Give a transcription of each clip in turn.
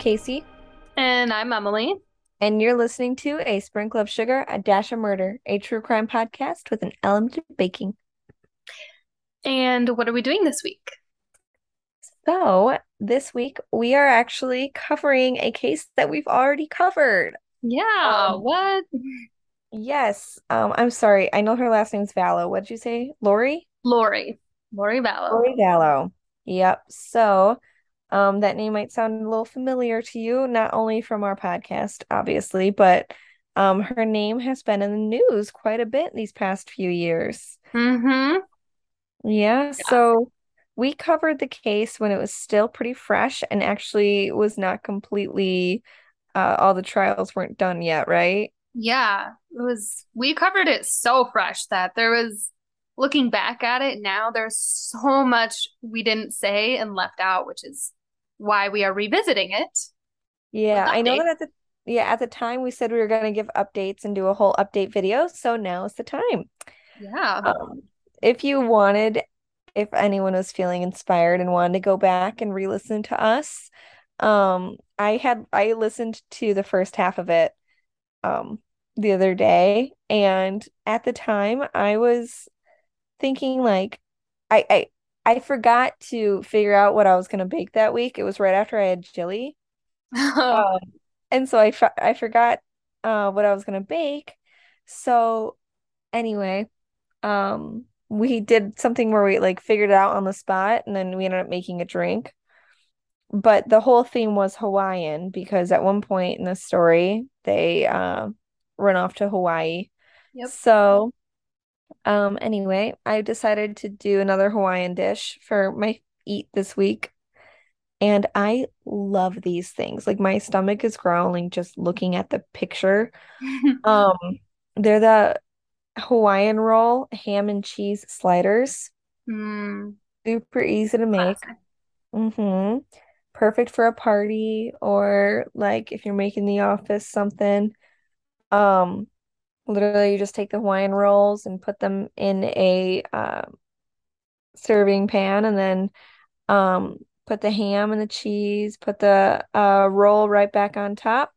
Casey, And I'm Emily. and you're listening to A Sprinkle of Sugar, A Dash of Murder, a true crime podcast with an element of baking. And what are we doing this week? So, this week we are actually covering a case that we've already covered. Yeah, Um, what? Yes, um, I'm sorry. I know her last name's Vallow. What'd you say? Lori? Lori. Lori Vallow. Lori Vallow. Yep. So, um, that name might sound a little familiar to you, not only from our podcast, obviously, but um, her name has been in the news quite a bit these past few years. Mm-hmm. Yeah, Yeah. so we covered the case when it was still pretty fresh and actually was not completely, uh, all the trials weren't done yet, right? Yeah. It was, we covered it so fresh that there was, looking back at it now, there's so much we didn't say and left out, which is why we are revisiting it Yeah, I know that at the yeah, at the time we said we were going to give updates and do a whole update video, so now is the time. Yeah. Um, if you wanted, if anyone was feeling inspired and wanted to go back and re-listen to us, um, I had I listened to the first half of it um the other day, and at the time I was thinking like I I I forgot to figure out what I was gonna bake that week. It was right after I had chili. Um, and so I for- I forgot uh what I was gonna bake. So anyway, um we did something where we like figured it out on the spot and then we ended up making a drink. But the whole theme was Hawaiian because at one point in the story they uh run off to Hawaii. Yep. So um anyway, I decided to do another Hawaiian dish for my eat this week. And I love these things. Like my stomach is growling just looking at the picture. Um, they're the Hawaiian roll ham and cheese sliders. Mm, Super easy to make. classic. hmm Perfect for a party or like if you're making the office something. Um, literally you just take the Hawaiian rolls and put them in a uh, serving pan and then um put the ham and the cheese, put the uh roll right back on top.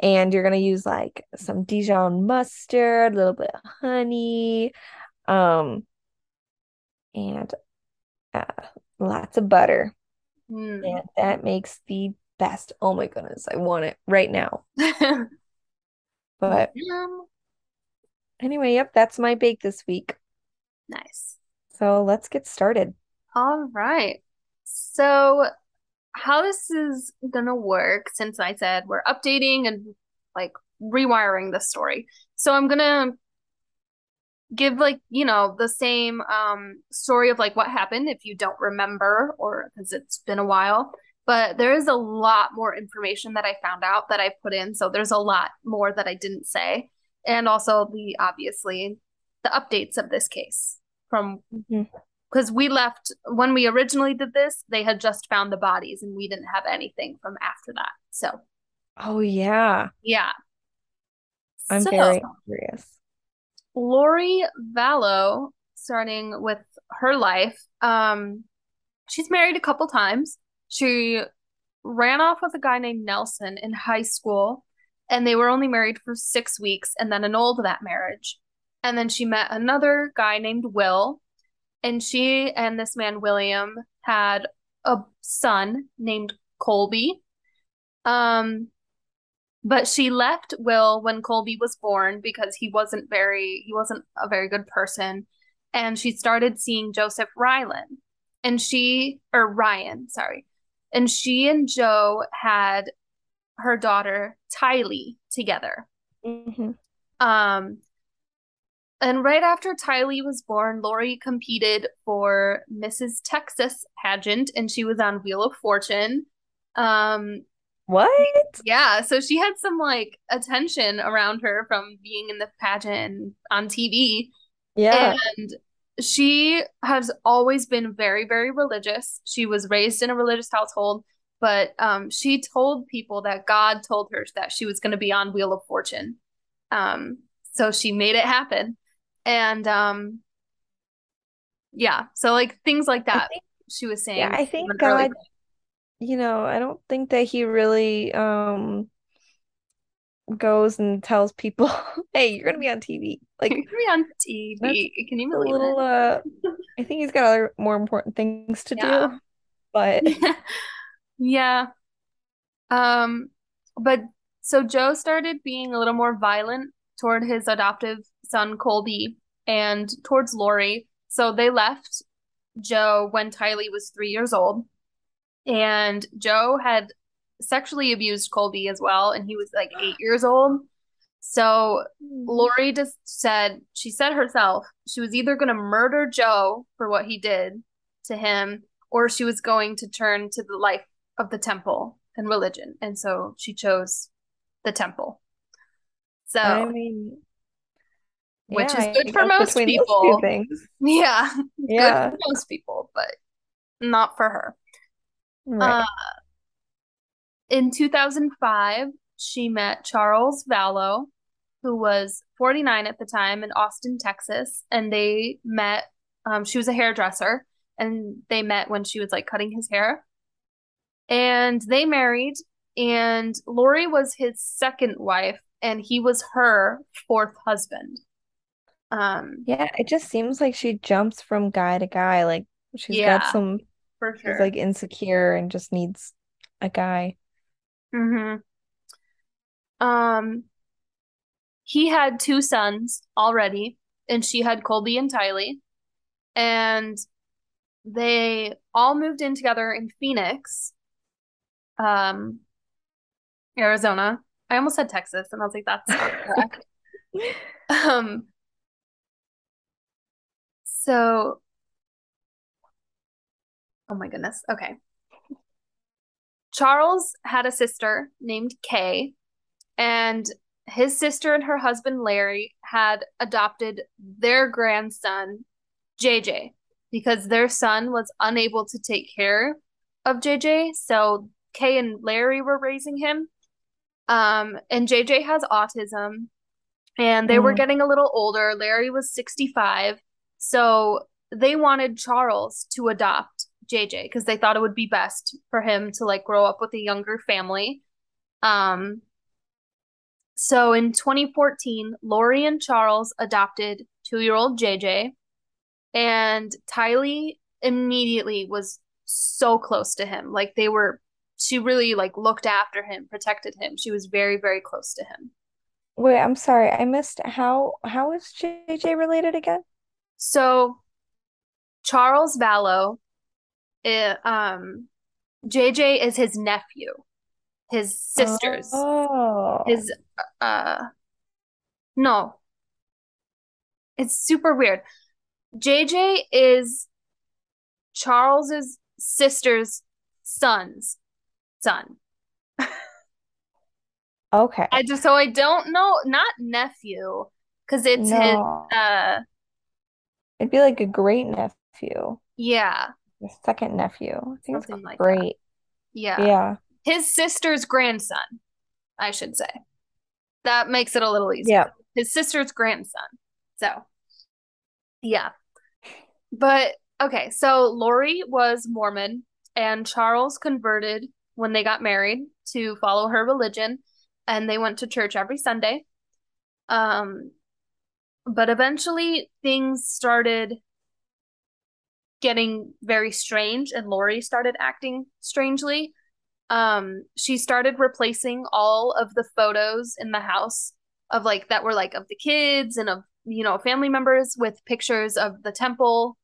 And you're gonna use like some Dijon mustard, a little bit of honey, um, and uh, lots of butter. Mm. And that makes the best. Oh my goodness, I want it right now. But Yum. anyway, yep, that's my bake this week. Nice. So let's get started. All right. So, how this is gonna work, since I said we're updating and like rewiring the story. So, I'm gonna give like, you know, the same um story of like what happened if you don't remember or because it's been a while. But there is a lot more information that I found out that I put in. So, there's a lot more that I didn't say. And also the obviously the updates of this case from because we left when we originally did this, they had just found the bodies and we didn't have anything from after that. So, Oh yeah, yeah. I'm So, very curious. Lori Vallow, starting with her life, um, she's married a couple times. She ran off with a guy named Nelson in high school, and they were only married for six weeks and then annulled that marriage. And then she met another guy named Will, and she and this man, William, had a son named Colby. Um, but she left Will when Colby was born because he wasn't very he wasn't a very good person. And she started seeing Joseph Rylan. And she or Ryan, sorry. And she and Joe had her daughter Tylee together. hmm Um, and right after Tylee was born, Lori competed for Mrs. Texas pageant and she was on Wheel of Fortune. Um, What? yeah, so she had some like attention around her from being in the pageant and on TV. Yeah. And she has always been very, very religious. She was raised in a religious household, but um, she told people that God told her that she was going to be on Wheel of Fortune. Um, so she made it happen. And um, yeah, so like things like that think she was Yeah, saying I think God, you know, I don't think that he really um goes and tells people, "Hey, you're gonna be on TV." You're Like gonna be on TV. Can you a believe little uh I think he's got other more important things to Yeah. do, but Yeah. Um, but so Joe started being a little more violent toward his adoptive son Colby and towards Lori. So they left Joe when Tylee was three years old. And Joe had sexually abused Colby as well, and he was like eight years old. So Lori just said, she said herself, she was either going to murder Joe for what he did to him, or she was going to turn to the life of the temple and religion. And so she chose the temple. So, I mean, yeah, which is good for most between those two people. things. Yeah, good for Yeah, most people, but not for her. Uh, right. In 2005, she met Charles Vallow, who was 49 at the time in Austin, Texas, and they met. Um, she was a hairdresser, and they met when she was like cutting his hair. And they married, and Lori was his second wife, and he was her fourth husband. Um, Yeah, it just seems like she jumps from guy to guy. Like she's got some, for she's sure. like insecure and just needs a guy. Hmm Um, he had two sons already, and she had Colby and Tylee, and they all moved in together in Phoenix, um, Arizona. I almost said Texas, and I was like, that's not correct. Um, so, oh my goodness. Okay. Charles had a sister named Kay, and his sister and her husband Larry had adopted their grandson, JJ, because their son was unable to take care of JJ. So Kay and Larry were raising him. Um, and JJ has autism, and they were Mm. getting a little older. Larry was 65. So they wanted Charles to adopt JJ because they thought it would be best for him to like grow up with a younger family. Um, so in 2014, Lori and Charles adopted two-year-old JJ, and Tylee immediately was so close to him. Like they were, she really like looked after him, protected him. She was very, very close to him. Wait, I'm sorry. I missed how how is JJ related again? So Charles Vallow, it, um, JJ is his nephew, his sister's, Oh, his, uh, no, it's super weird. JJ is Charles's sister's son's son. okay. I just so I don't know, not nephew, because it's his uh it'd be like a great nephew, yeah, a second nephew. I think it's something like that. great. Yeah. Yeah. His sister's grandson, I should say. That makes it a little easier. Yeah. His sister's grandson. So, yeah. But okay, so Lori was Mormon and Charles converted when they got married to follow her religion and they went to church every Sunday. Um, but eventually things started getting very strange and Lori started acting strangely. Um, she started replacing all of the photos in the house of like that were like of the kids and of you know family members with pictures of the temple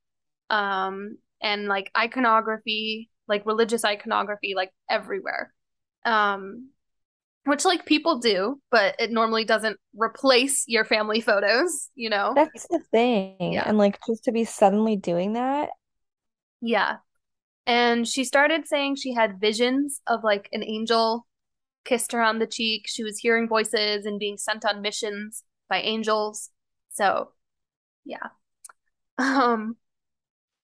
um and like iconography like religious iconography like everywhere um which like people do but it normally doesn't replace your family photos you know That's the thing. yeah And like just to be suddenly doing that, yeah. And she started saying she had visions of like an angel kissed her on the cheek. She was hearing voices and being sent on missions by angels. So yeah. Um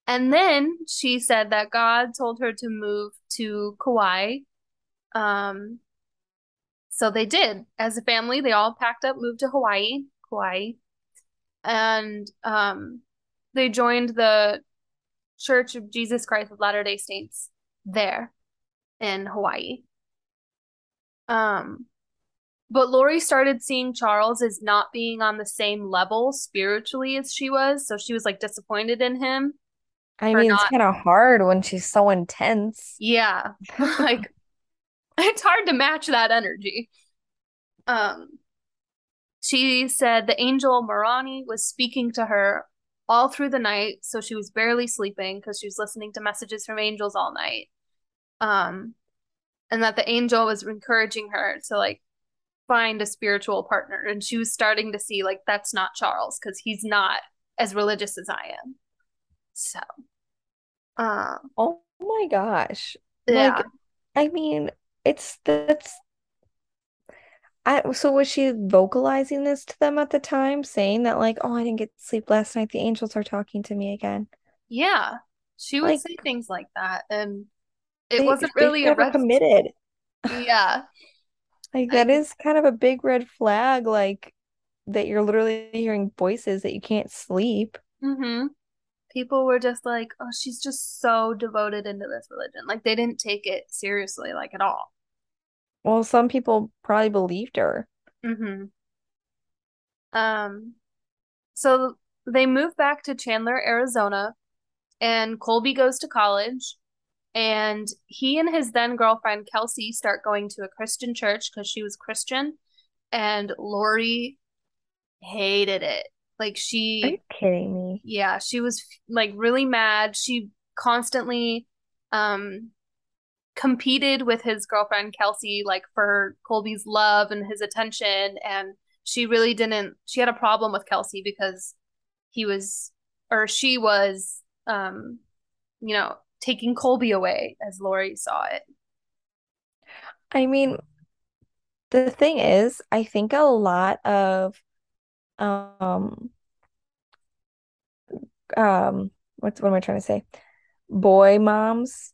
and then she said that God told her to move to Kauai. Um So they did. As a family, they all packed up, moved to Hawaii, Kauai, and um, they joined the Church of Jesus Christ of Latter-day Saints there. in Hawaii. Um, but Lori started seeing Charles as not being on the same level spiritually as she was, so she was like disappointed in him I mean, it's kind of hard when she's so intense. yeah, like it's hard to match that energy. Um, she said the angel Moroni was speaking to her all through the night, so she was barely sleeping because she was listening to messages from angels all night. Um, and that the angel was encouraging her to like find a spiritual partner, and she was starting to see like that's not Charles because he's not as religious as I am. So, uh, Oh my gosh. yeah, Like, I mean, it's that's I so was she vocalizing this to them at the time, saying that like, oh, I didn't get sleep last night. The angels are talking to me again. yeah, she would Like say things like that, and it they wasn't really a red. committed. Yeah, Like I, that is kind of a big red flag, like that you're literally hearing voices that you can't sleep. mm-hmm. people were just like, oh, she's just so devoted into this religion. Like they didn't take it seriously, like at all. Well, some people probably believed her. hmm Um, so they move back to Chandler, Arizona, and Colby goes to college. And he and his then girlfriend Kelsey start going to a Christian church because she was Christian. And Lori hated it. Like she, Are you kidding me? yeah, she was like really mad. She constantly um competed with his girlfriend Kelsey like for Colby's love and his attention and she really didn't she had a problem with Kelsey because he was or she was um you know taking Colby away as Lori saw it. I mean, the thing is, I think a lot of um um what's what am I trying to say? Boy moms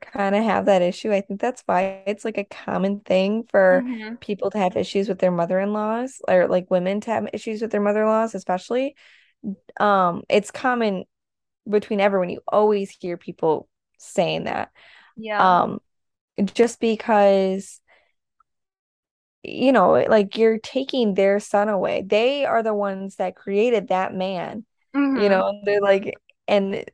kind of have that issue. I think that's why it's like a common thing for Mm-hmm. people to have issues with their mother-in-laws or like women to have issues with their mother-in-laws, especially. Um, it's common between everyone. You always hear people saying that. Yeah. Um, just because, you know, like you're taking their son away. They are the ones that created that man, you Mm-hmm. know, and they're like, and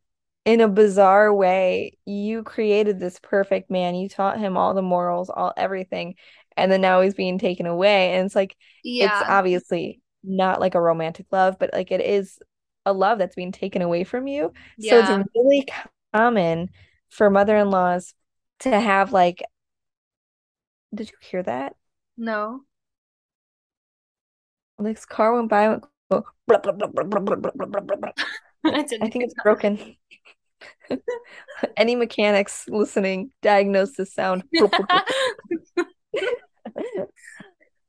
in a bizarre way you created this perfect man you taught him all the morals all everything and then now he's being taken away and it's like yeah. it's obviously not like a romantic love but like it is a love that's being taken away from you yeah. so it's really common for mother-in-laws to have like did you hear that no this car went by went, blah, blah, blah, I think it's broken. Any mechanics listening, diagnose this sound.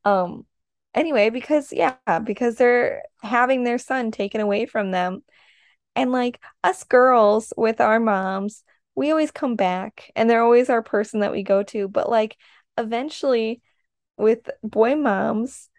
Um, anyway, because yeah, because they're having their son taken away from them. And like us girls with our moms, we always come back and they're always our person that we go to. But like eventually with boy moms,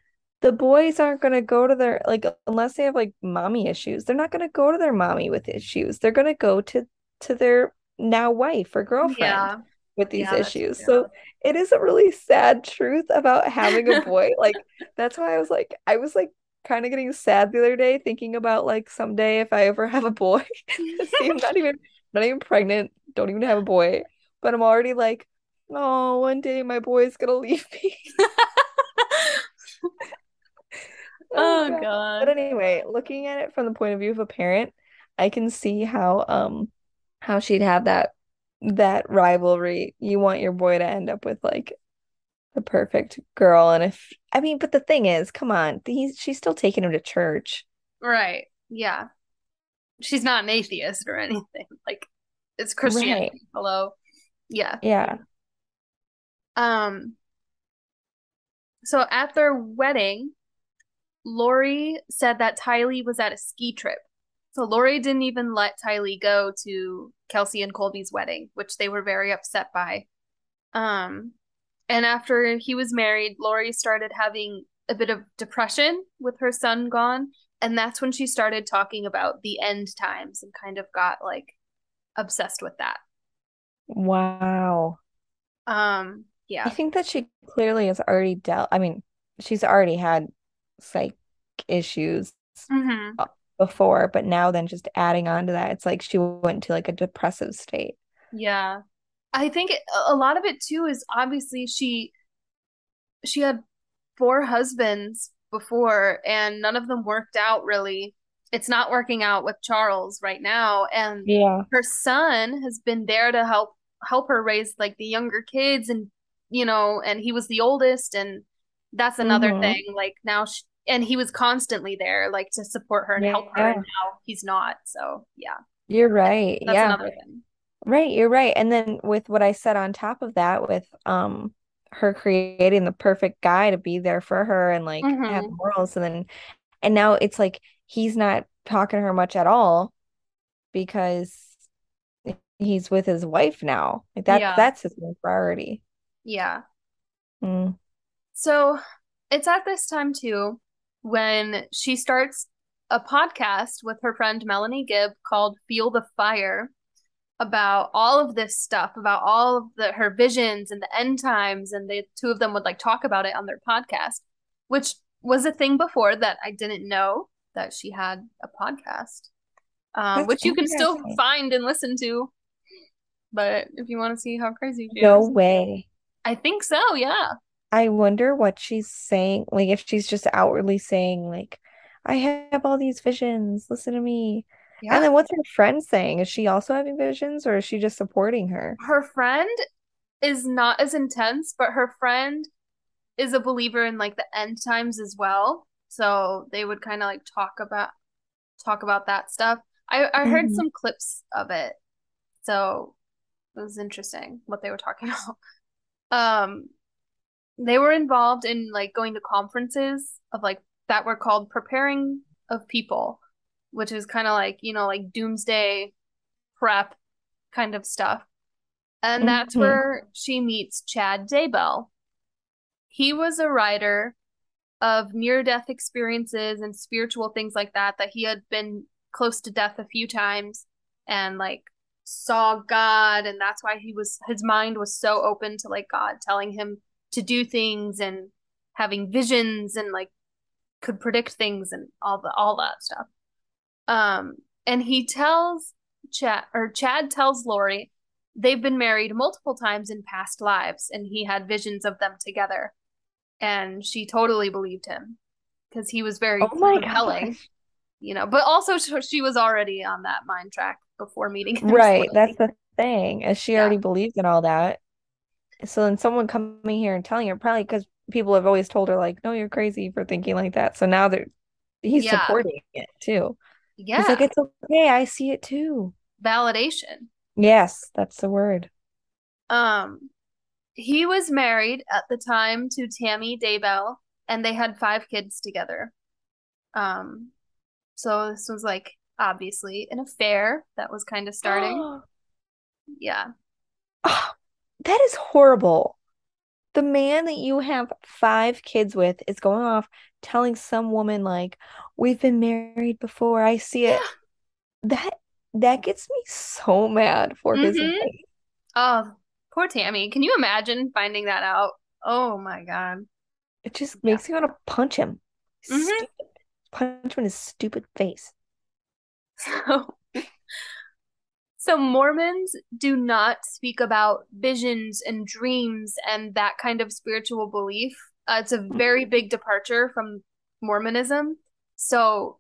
the boys aren't gonna go to their like unless they have like mommy issues, they're not gonna go to their mommy with issues. They're gonna go to to their now wife or girlfriend Yeah. with these Yeah, issues. So it is a really sad truth about having a boy. Like that's why I was like I was like kind of getting sad the other day thinking about like someday if I ever have a boy. See, I'm not even not even pregnant, don't even have a boy, but I'm already like, oh, one day my boy's gonna leave me. Oh God. But anyway, looking at it from the point of view of a parent, I can see how um how she'd have that that rivalry. You want your boy to end up with like the perfect girl, and if I mean, but the thing is, come on, he's she's still taking him to church. Right. Yeah. She's not an atheist or anything. Like it's Right. Christianity. Hello. Yeah. Yeah. Um, so at their wedding, Lori said that Tylee was at a ski trip. So Lori didn't even let Tylee go to Kelsey and Colby's wedding, which they were very upset by. Um, and after he was married, Lori started having a bit of depression with her son gone. And that's when she started talking about the end times and kind of got like obsessed with that. Wow. Um, yeah. I think that she clearly has already dealt, I mean, she's already had psych issues hmm uh, before, but now then just adding on to that, it's like she went to like a depressive state. Yeah. I think it, a lot of it too is obviously she she had four husbands before and none of them worked out really. It's not working out with Charles right now and Yeah. her son has been there to help help her raise like the younger kids and you know and he was the oldest and that's another Mm-hmm. thing like now she, and he was constantly there like to support her and help her and now he's not. So, yeah. You're right. That's Yeah. another thing. Right, you're right. And then with what I said on top of that, with um her creating the perfect guy to be there for her and like have hmm morals, and then and now it's like he's not talking to her much at all because he's with his wife now. Like that Yeah. that's his main priority. Yeah. Mm. So it's at this time too when she starts a podcast with her friend Melanie Gibb called Feel the Fire about all of this stuff, about all of the her visions and the end times, and the two of them would like talk about it on their podcast, which was a thing before that I didn't know that she had a podcast, um, which you can still find and listen to. But if you want to see how crazy she No is, way. I think so, yeah. I wonder what she's saying, like if she's just outwardly saying like I have all these visions, listen to me. Yeah. And then what's her friend saying? Is she also having visions or is she just supporting her? Her friend is not as intense, but her friend is a believer in like the end times as well. So they would kind of like talk about talk about that stuff. I I heard Mhm. some clips of it. So it was interesting what they were talking about. Um they were involved in like going to conferences of like that were called Preparing a People, which is kind of like, you know, like doomsday prep kind of stuff. And that's Mhm. where she meets Chad Daybell. He was a writer of near death experiences and spiritual things like that, that he had been close to death a few times and like saw God. And that's why he was, his mind was so open to like God telling him to do things and having visions and like could predict things and all the, all that stuff. Um, and he tells Chad, or Chad tells Lori they've been married multiple times in past lives and he had visions of them together and she totally believed him because he was very Oh compelling, gosh. you know. But also, she was already on that mind track before meeting him Right, that's the thing. As she Yeah, already believed in all that. So then someone coming here and telling her probably because people have always told her like, no, you're crazy for thinking like that. So now they're he's yeah, supporting it too. Yeah. He's like, it's okay, I see it too. Validation. Yes, that's the word. Um, he was married at the time to Tammy Daybell, and they had five kids together. Um, so this was like obviously an affair that was kind of starting. Yeah, Oh, that is horrible. The man that you have five kids with is going off telling some woman like, we've been married before. I see it. yeah. That that gets me so mad for his Mm-hmm. wife. Oh, poor Tammy. Can you imagine finding that out? Oh my God. It just Yeah. makes me want to punch him. Mm-hmm. Punch him in his stupid face. So, so Mormons do not speak about visions and dreams and that kind of spiritual belief. Uh, it's a very big departure from Mormonism. So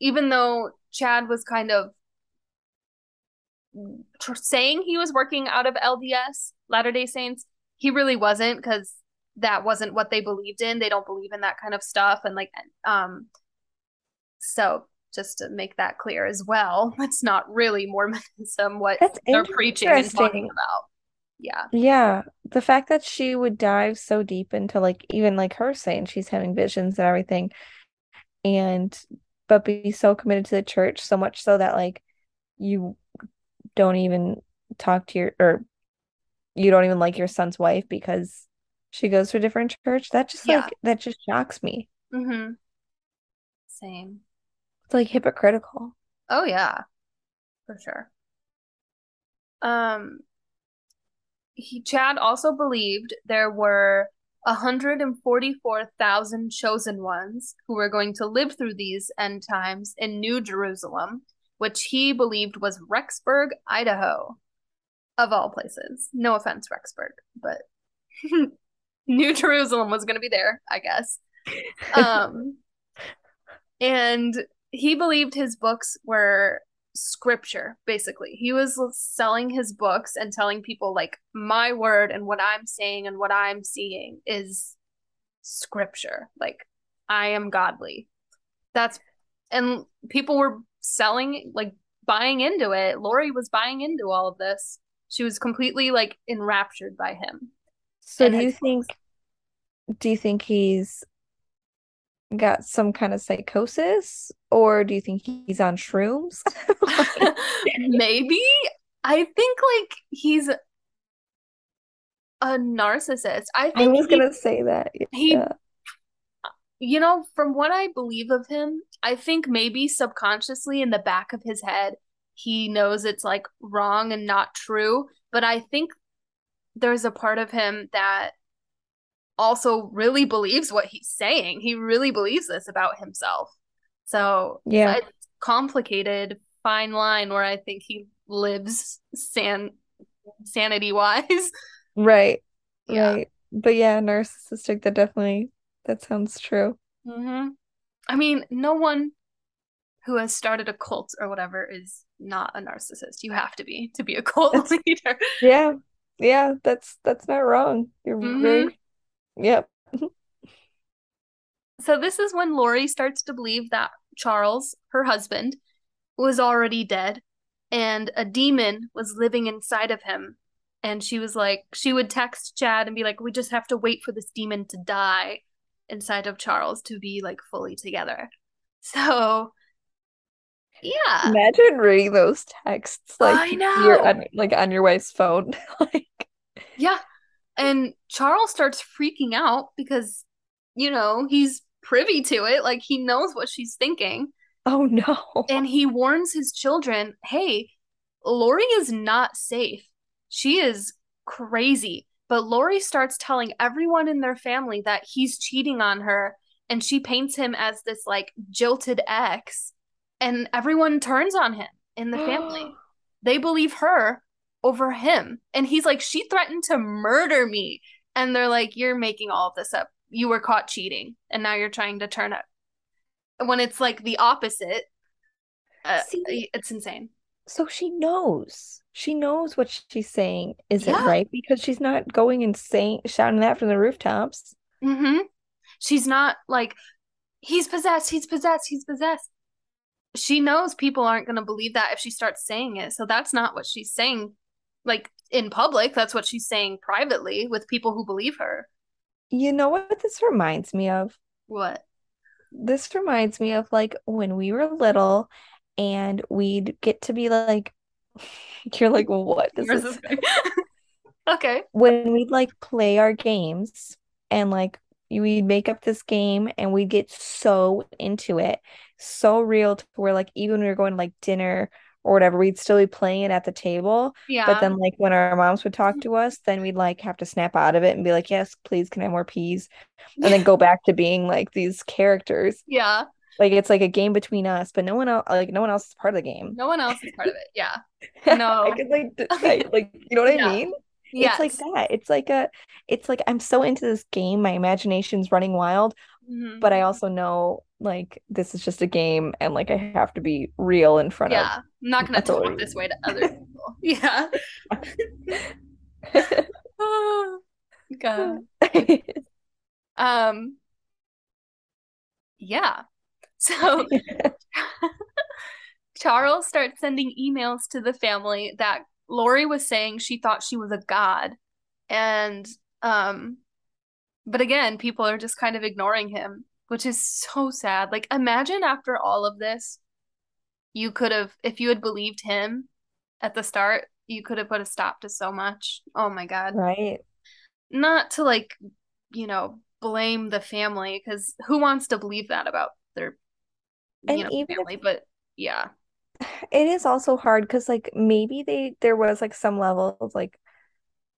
even though Chad was kind of tr- saying he was working out of LDS, Latter-day Saints, he really wasn't because that wasn't what they believed in. They don't believe in that kind of stuff. And like, um, so just to make that clear as well, it's not really Mormonism what That's they're preaching and talking about. Yeah. Yeah, the fact that she would dive so deep into like even like her saying she's having visions and everything and but be so committed to the church so much so that like you don't even talk to your or you don't even like your son's wife because she goes to a different church. That just Yeah. like that just shocks me. Mm-hmm. Same. Like hypocritical. Oh yeah, for sure. Um, he Chad also believed there were 144,000 chosen ones who were going to live through these end times in New Jerusalem, which he believed was Rexburg, Idaho, of all places. No offense, Rexburg, but New Jerusalem was going to be there, I guess. Um, and he believed his books were scripture basically. He was selling his books and telling people like my word and what i'm saying and what i'm seeing is scripture. Like i am godly. That's and people were selling like buying into it. Lori was buying into all of this. She was completely like enraptured by him. So do you think do you think he's got some kind of psychosis or do you think he's on shrooms? Maybe. I think like he's a narcissist. I think I was he, gonna say that. He you know, from what I believe of him, I think maybe subconsciously in the back of his head, he knows it's like wrong and not true. But I think there's a part of him that also really believes what he's saying. He really believes this about himself. So yeah, it's complicated, fine line where I think he lives san sanity wise. Right. Yeah. Right. But yeah, narcissistic. That definitely that sounds true. Mm-hmm. I mean, no one who has started a cult or whatever is not a narcissist. You have to be to be a cult leader. Yeah. Yeah, that's that's not wrong. You're mm-hmm. very Yep. so this is when Lori starts to believe that Charles, her husband, was already dead and a demon was living inside of him. And she was like, she would text Chad and be like, we just have to wait for this demon to die inside of Charles to be like fully together. So yeah. Imagine reading those texts like I know. You're on, like on your wife's phone. like Yeah. And Charles starts freaking out because, you know, he's privy to it. Like he knows what she's thinking. Oh no. And he warns his children hey, Lori is not safe. She is crazy. But Lori starts telling everyone in their family that he's cheating on her and she paints him as this like jilted ex. And everyone turns on him in the family. they believe her over him. And he's like, she threatened to murder me. And they're like, you're making all of this up. You were caught cheating, and now you're trying to turn it. When it's like the opposite, uh, See, it's insane. So she knows. She knows what she's saying isn't yeah. right because she's not going and saying shouting that from the rooftops. Mm-hmm. She's not like, he's possessed, he's possessed, he's possessed. She knows people aren't going to believe that if she starts saying it. So that's not what she's saying like in public. That's what she's saying privately with people who believe her. You know what this reminds me of? What? This reminds me of like when we were little and we'd get to be like, you're like, what? This is... okay. When we'd like play our games and like we'd make up this game and we'd get so into it, so real to where like even when we were going to like dinner or whatever, we'd still be playing it at the table. Yeah. But then like when our moms would talk to us, then we'd like have to snap out of it and be like, Yes, please, can I have more peas? And then go back to being like these characters. Yeah. Like it's like a game between us, but no one else like no one else is part of the game. No one else is part of it. Yeah. No. I could like I, like you know what yeah. I mean? Yes. It's like that. It's like a it's like I'm so into this game, my imagination's running wild, mm-hmm. but I also know like this is just a game and like I have to be real in front yeah, of. Yeah, I'm not gonna authority. talk this way to other people. yeah. oh, God. um. Yeah. So Charles starts sending emails to the family that Lori was saying she thought she was a god, and um, but again, people are just kind of ignoring him which is so sad. Like, imagine after all of this, you could have, if you had believed him at the start, you could have put a stop to so much. Oh my God. Right. Not to like, you know, blame the family because who wants to believe that about their, you and know, family? If, but yeah. It is also hard because, like, maybe they, there was like some level of like,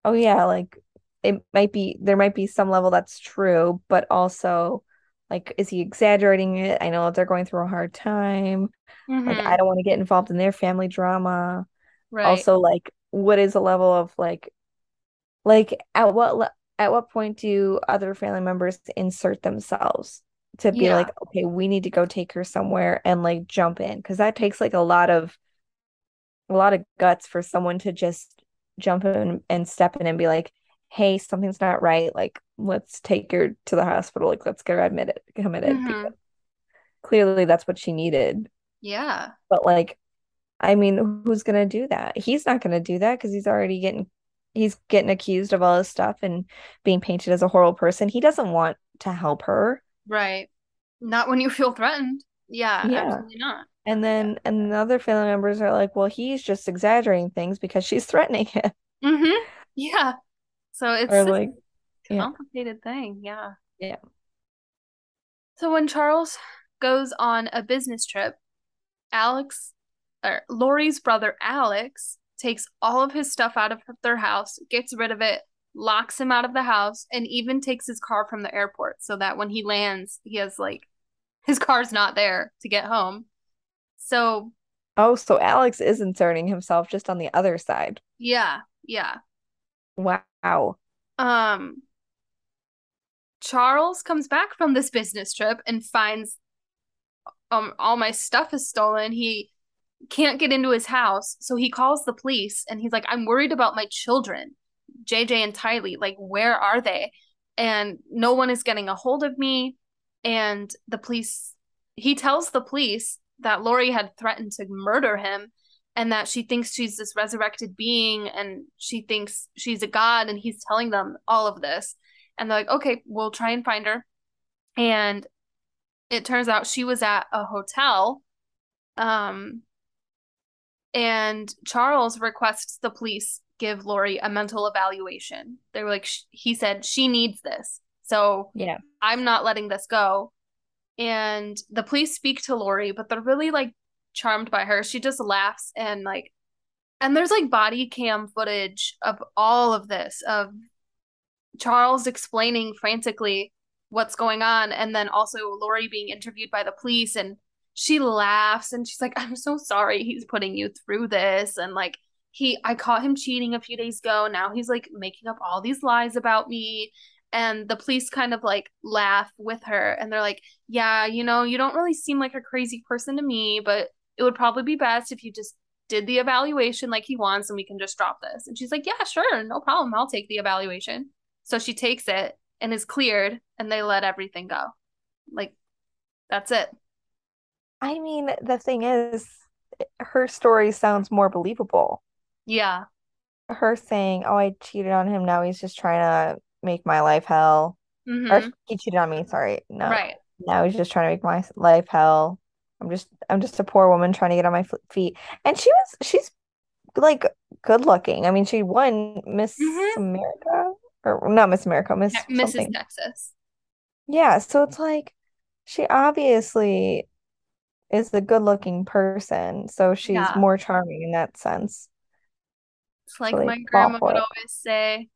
oh yeah, like it might be there might be some level that's true, but also like is he exaggerating it? I know they're going through a hard time. Like I Mm-hmm. don't want to get involved in their family drama. Right. Also, like what is the level of like like at what le at what point do other family members insert themselves to be like, okay, we need to go take her somewhere and like jump in? Because that takes like a lot of a lot of guts for someone to just jump in and step in and be like, hey, something's not right. Like, let's take her to the hospital. Like, let's get her admitted, committed Mm-hmm. clearly that's what she needed. Yeah. But like, I mean, who's gonna do that? He's not gonna do that because he's already getting he's getting accused of all this stuff and being painted as a horrible person. He doesn't want to help her. Right. Not when you feel threatened. Yeah, Yeah. absolutely not. And Yeah. then and the other family members are like, well, he's just exaggerating things because she's threatening him. Mm-hmm. Yeah. So it's Or like, yeah, complicated thing. Yeah. yeah. So when Charles goes on a business trip, Alex or Lori's brother Alex takes all of his stuff out of their house, gets rid of it, locks him out of the house, and even takes his car from the airport so that when he lands, he has like his car's not there to get home. So, Oh, so Alex is inserting himself just on the other side. yeah, yeah. Wow. Um Charles comes back from this business trip and finds um all my stuff is stolen. He can't get into his house, so he calls the police and he's like, "I'm worried about my children, JJ and Tylee. Like, where are they?" And no one is getting a hold of me. And the police, he tells the police that Lori had threatened to murder him and that she thinks she's this resurrected being and she thinks she's a god. And he's telling them all of this. And they're like, okay, we'll try and find her. And it turns out she was at a hotel. Um, and Charles requests the police give Lori a mental evaluation. They were like, he said, she needs this. So Yeah. I'm not letting this go. And the police speak to Lori, but they're really like charmed by her. She just laughs and like, and there's like body cam footage of all of this, of Charles explaining frantically what's going on, and then also Lori being interviewed by the police, and she laughs and she's like, "I'm so sorry he's putting you through this," and like he, I caught him cheating a few days ago. Now he's like making up all these lies about me. And the police kind of like laugh with her and they're like, Yeah, you know, you don't really seem like a crazy person to me, but it would probably be best if you just did the evaluation like he wants and we can just drop this. And she's like, Yeah, sure, no problem. I'll take the evaluation. So she takes it and is cleared and they let everything go. Like, that's it. I mean, the thing is, her story sounds more believable. Yeah. Her saying, "Oh, I cheated on him. Now he's just trying to make my life hell." Or Mm-hmm. he cheated on me, sorry. No. Right. Now he's just trying to make my life hell. I'm just I'm just a poor woman trying to get on my feet. And she was she's like good looking. I mean, she won Miss Mm-hmm. America or not Miss America, Miss Mrs. something. Texas. Yeah, so it's like she obviously is a good looking person, so she's Yeah. more charming in that sense. It's like my grandma would always say,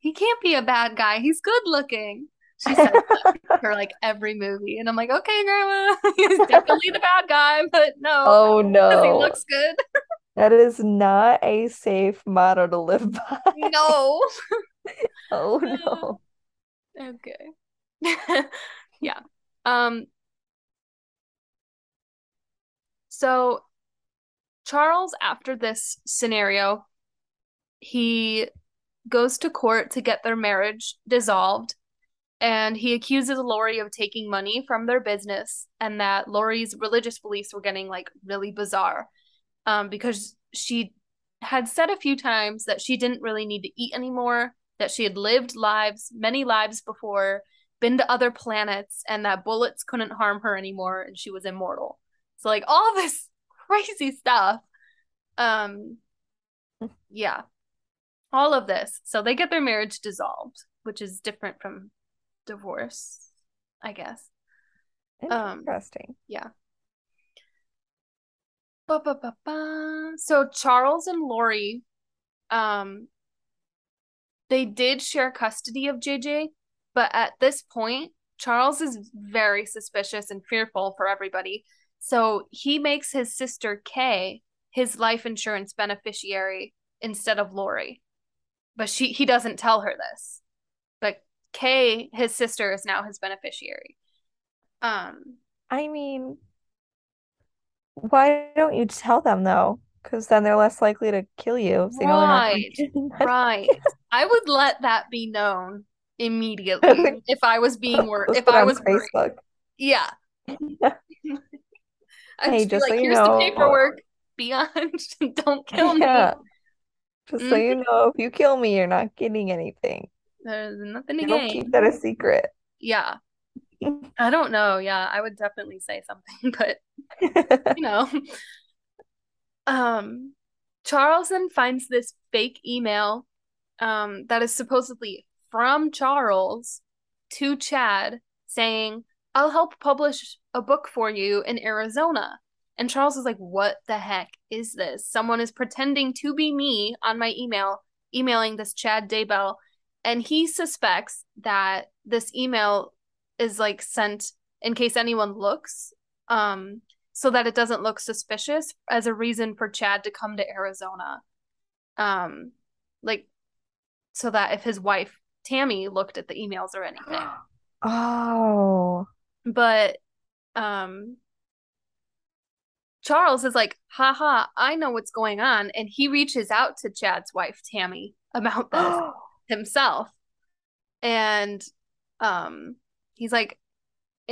he can't be a bad guy. He's good looking. She said that for like every movie. And I'm like, okay, grandma, he's definitely the bad guy, but no, Oh no, he looks good. that is not a safe motto to live by. No. Oh no. Okay. Yeah. Um, so Charles, after this scenario, he goes to court to get their marriage dissolved, and he accuses Lori of taking money from their business and that Lori's religious beliefs were getting like really bizarre. Um, because she had said a few times that she didn't really need to eat anymore, that she had lived lives, many lives before, been to other planets, and that bullets couldn't harm her anymore and she was immortal. So like all this crazy stuff. Um yeah. All of this. So they get their marriage dissolved, which is different from divorce, I guess. Um Interesting. yeah. Ba-ba-ba-ba. So Charles and Lori um they did share custody of JJ, but at this point, Charles is very suspicious and fearful for everybody. So he makes his sister Kay his life insurance beneficiary instead of Lori. But she he doesn't tell her this. But Kay, his sister, is now his beneficiary. Um I mean, why don't you tell them though? Because then they're less likely to kill you. So you know right, right. I would let that be known immediately if I was being worried. If I was Facebook. Worried. Yeah. hey, just like, so here's know, the paperwork. Beyond. Don't kill yeah. me. Just mm-hmm. so you mm-hmm. know, if you kill me, you're not getting anything. There's nothing to gain. Keep that a secret. Yeah. I don't know. Yeah, I would definitely say something, but you know. Um Charles then finds this fake email um that is supposedly from Charles to Chad saying, I'll help publish a book for you in Arizona. And Charles is like, What the heck is this? Someone is pretending to be me on my email, emailing this Chad Daybell. And he suspects that this email is like sent in case anyone looks, um, so that it doesn't look suspicious as a reason for Chad to come to Arizona. Um, like so that if his wife Tammy looked at the emails or anything. Oh. But um Charles is like, haha, I know what's going on. And he reaches out to Chad's wife, Tammy, about this himself. And um he's like,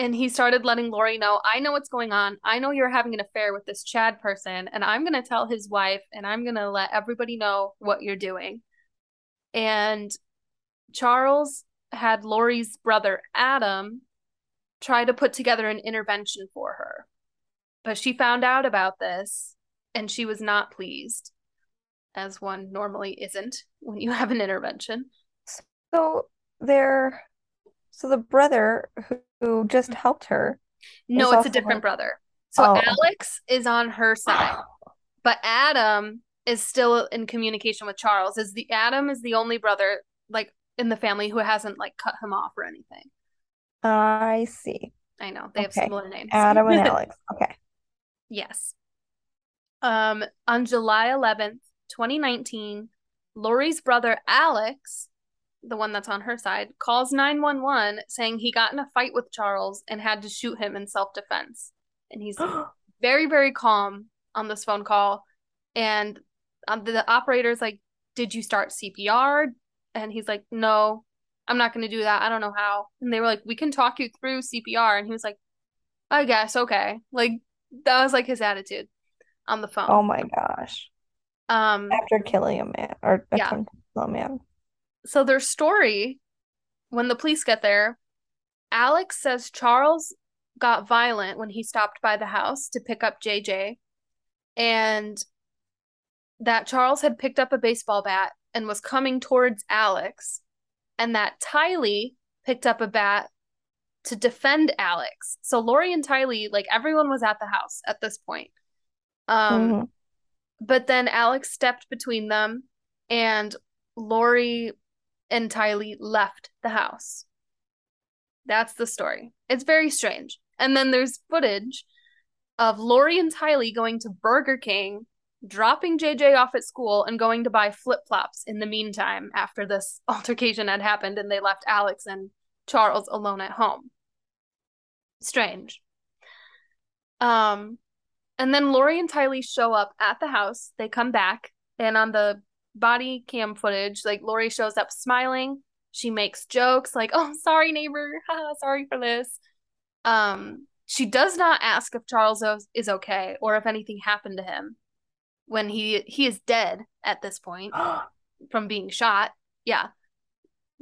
and he started letting Lori know, I know what's going on. I know you're having an affair with this Chad person, and I'm gonna tell his wife and I'm gonna let everybody know what you're doing. And Charles had Lori's brother Adam try to put together an intervention for her. But she found out about this and she was not pleased, as one normally isn't when you have an intervention. So there so the brother who, who just helped her. No, it's a different her... brother. So oh. Alex is on her side. but Adam is still in communication with Charles. Is the Adam is the only brother like in the family who hasn't like cut him off or anything. I see. I know they okay. have similar names. Adam and Alex. Okay. Yes. Um, on July 11th, 2019, Lori's brother Alex, the one that's on her side, calls 911 saying he got in a fight with Charles and had to shoot him in self defense. And he's very, very calm on this phone call. And um, the, the operator's like, Did you start CPR? And he's like, no, I'm not going to do that. I don't know how. And they were like, we can talk you through CPR. And he was like, I guess, okay. Like, that was like his attitude on the phone. Oh my gosh. Um, after killing a man or yeah. a man. So their story, when the police get there, Alex says Charles got violent when he stopped by the house to pick up JJ, and that Charles had picked up a baseball bat and was coming towards Alex, and that Tylee picked up a bat to defend Alex. So Lori and Tylee, like everyone was at the house at this point. Um, mm-hmm. but then Alex stepped between them, and Lori and left the house. That's the story. It's very strange. And then there's footage of Lori and Tylee going to Burger King dropping JJ off at school and going to buy flip flops in the meantime after this altercation had happened and they left Alex and Charles alone at home. Strange. Um, and then Lori and Tylee show up at the house. They come back, and on the body cam footage, like Lori shows up smiling. She makes jokes like, "Oh, sorry, neighbor. Haha, sorry for this." Um, she does not ask if Charles is okay or if anything happened to him when he he is dead at this point from being shot. Yeah.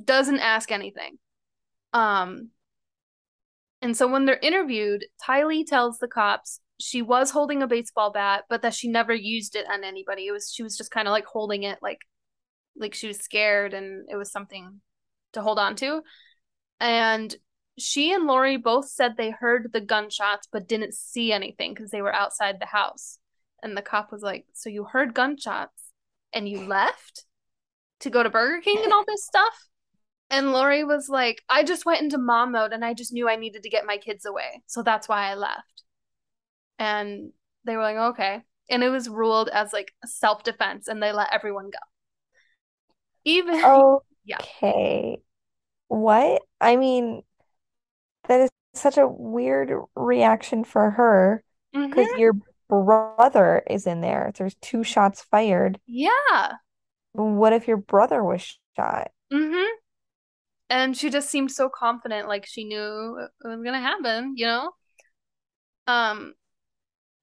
Doesn't ask anything. Um and so when they're interviewed, Tylee tells the cops she was holding a baseball bat, but that she never used it on anybody. It was she was just kind of like holding it like like she was scared and it was something to hold on to. And she and Lori both said they heard the gunshots but didn't see anything because they were outside the house. And the cop was like, So you heard gunshots and you left? to go to Burger King and all this stuff. And Lori was like, I just went into mom mode and I just knew I needed to get my kids away. So that's why I left. And they were like, okay. And it was ruled as like self defense and they let everyone go. Even, yeah. Okay. What? I mean, that is such a weird reaction for her because hmm your brother is in there. There's two shots fired. Yeah. What if your brother was shot? hmm And she just seemed so confident, like she knew it was gonna happen, you know? Um,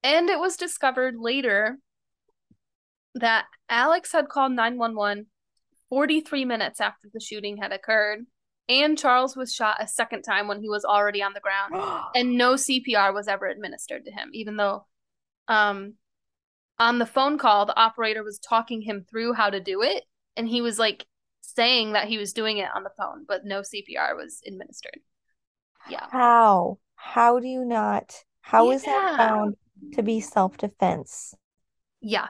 and it was discovered later that Alex had called 911 43 minutes after the shooting had occurred, and Charles was shot a second time when he was already on the ground, and no CPR was ever administered to him, even though um on the phone call the operator was talking him through how to do it, and he was like saying that he was doing it on the phone, but no CPR was administered. Yeah. How? How do you not? how How is that found to be self-defense? Yeah.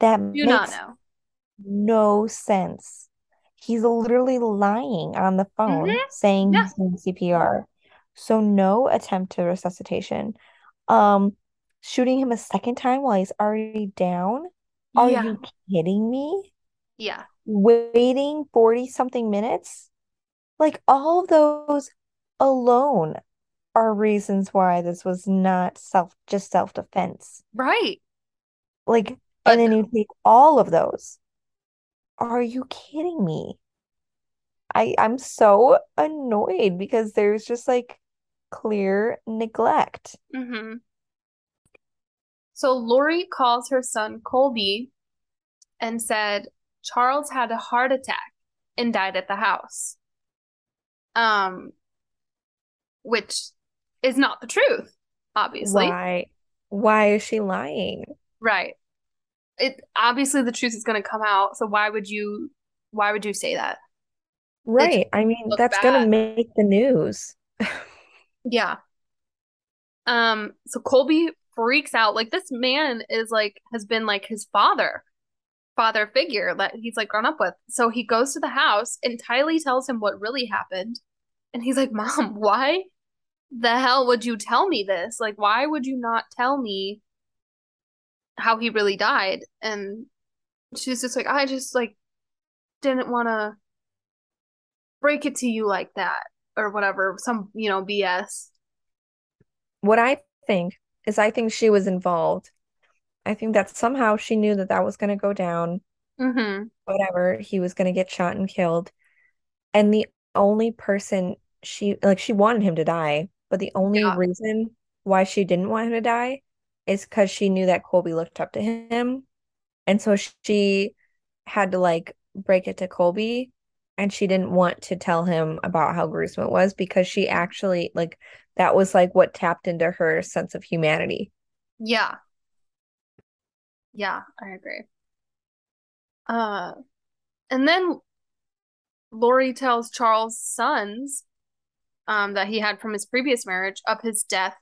That Do not makes know. no sense. He's literally lying on the phone Mm-hmm. saying Yeah. he's doing CPR. So no attempt to resuscitation. Um, shooting him a second time while he's already down? Are Yeah. you kidding me? Yeah. Waiting 40 something minutes? Like all of those alone are reasons why this was not self just self-defense. Right. Like, But and then you take all of those. Are you kidding me? I I'm so annoyed because there's just like clear neglect. Mm-hmm. So Lori calls her son Colby and said Charles had a heart attack and died at the house. Um, which is not the truth, obviously. Why? Why is she lying? Right. It obviously the truth is going to come out, so why would you why would you say that? Right. I mean, that's gonna make the news. Yeah. Um, so Colby freaks out. Like this man is like has been like his father, father figure that he's like grown up with. So he goes to the house and Tylee tells him what really happened. And he's like, Mom, why the hell would you tell me this? Like, why would you not tell me how he really died? And she's just like, I just like didn't want to break it to you like that or whatever, some, you know, BS. What I think is I think she was involved. I think that somehow she knew that that was gonna go down, Mm-hmm. whatever, he was gonna get shot and killed. And the only person she like she wanted him to die, but the only Yeah. reason why she didn't want him to die is because she knew that Colby looked up to him. And so she had to like break it to Colby and she didn't want to tell him about how gruesome it was because she actually like that was like what tapped into her sense of humanity. Yeah. Yeah, I agree. Uh, and then Lori tells Charles' sons um, that he had from his previous marriage of his death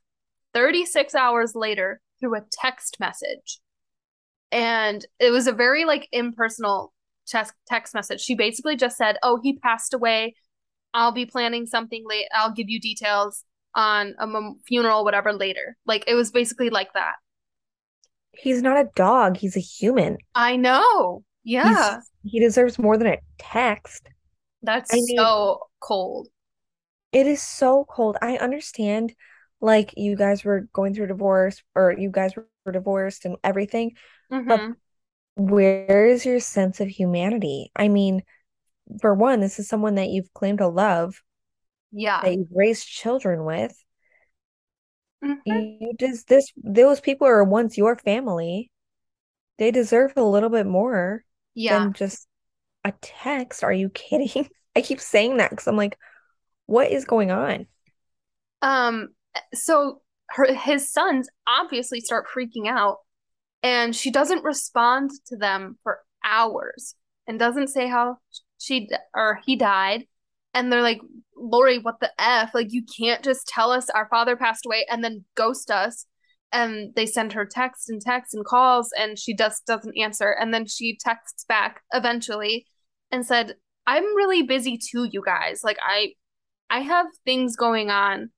36 hours later through a text message. And it was a very like impersonal text text message. She basically just said, "Oh, he passed away. I'll be planning something late. I'll give you details on a mem- funeral, whatever, later." Like it was basically like that. He's not a dog, he's a human. I know. Yeah. He's he deserves more than a text. That's I mean, so cold. It is so cold. I understand like you guys were going through divorce or you guys were divorced and everything, but hmm where is your sense of humanity? I mean, for one, this is someone that you've claimed to love, Yeah. that you've raised children with. hmm You just this those people are once your family. They deserve a little bit more Yeah. than just a text. Are you kidding? I keep saying that because I'm like, what is going on? Um, so her his sons obviously start freaking out, and she doesn't respond to them for hours and doesn't say how she or he died. And they're like, Lori, what the F? Like, you can't just tell us our father passed away and then ghost us. and they send her texts and texts and calls and she just doesn't answer and then she texts back eventually and said i'm really busy too you guys like i i have things going on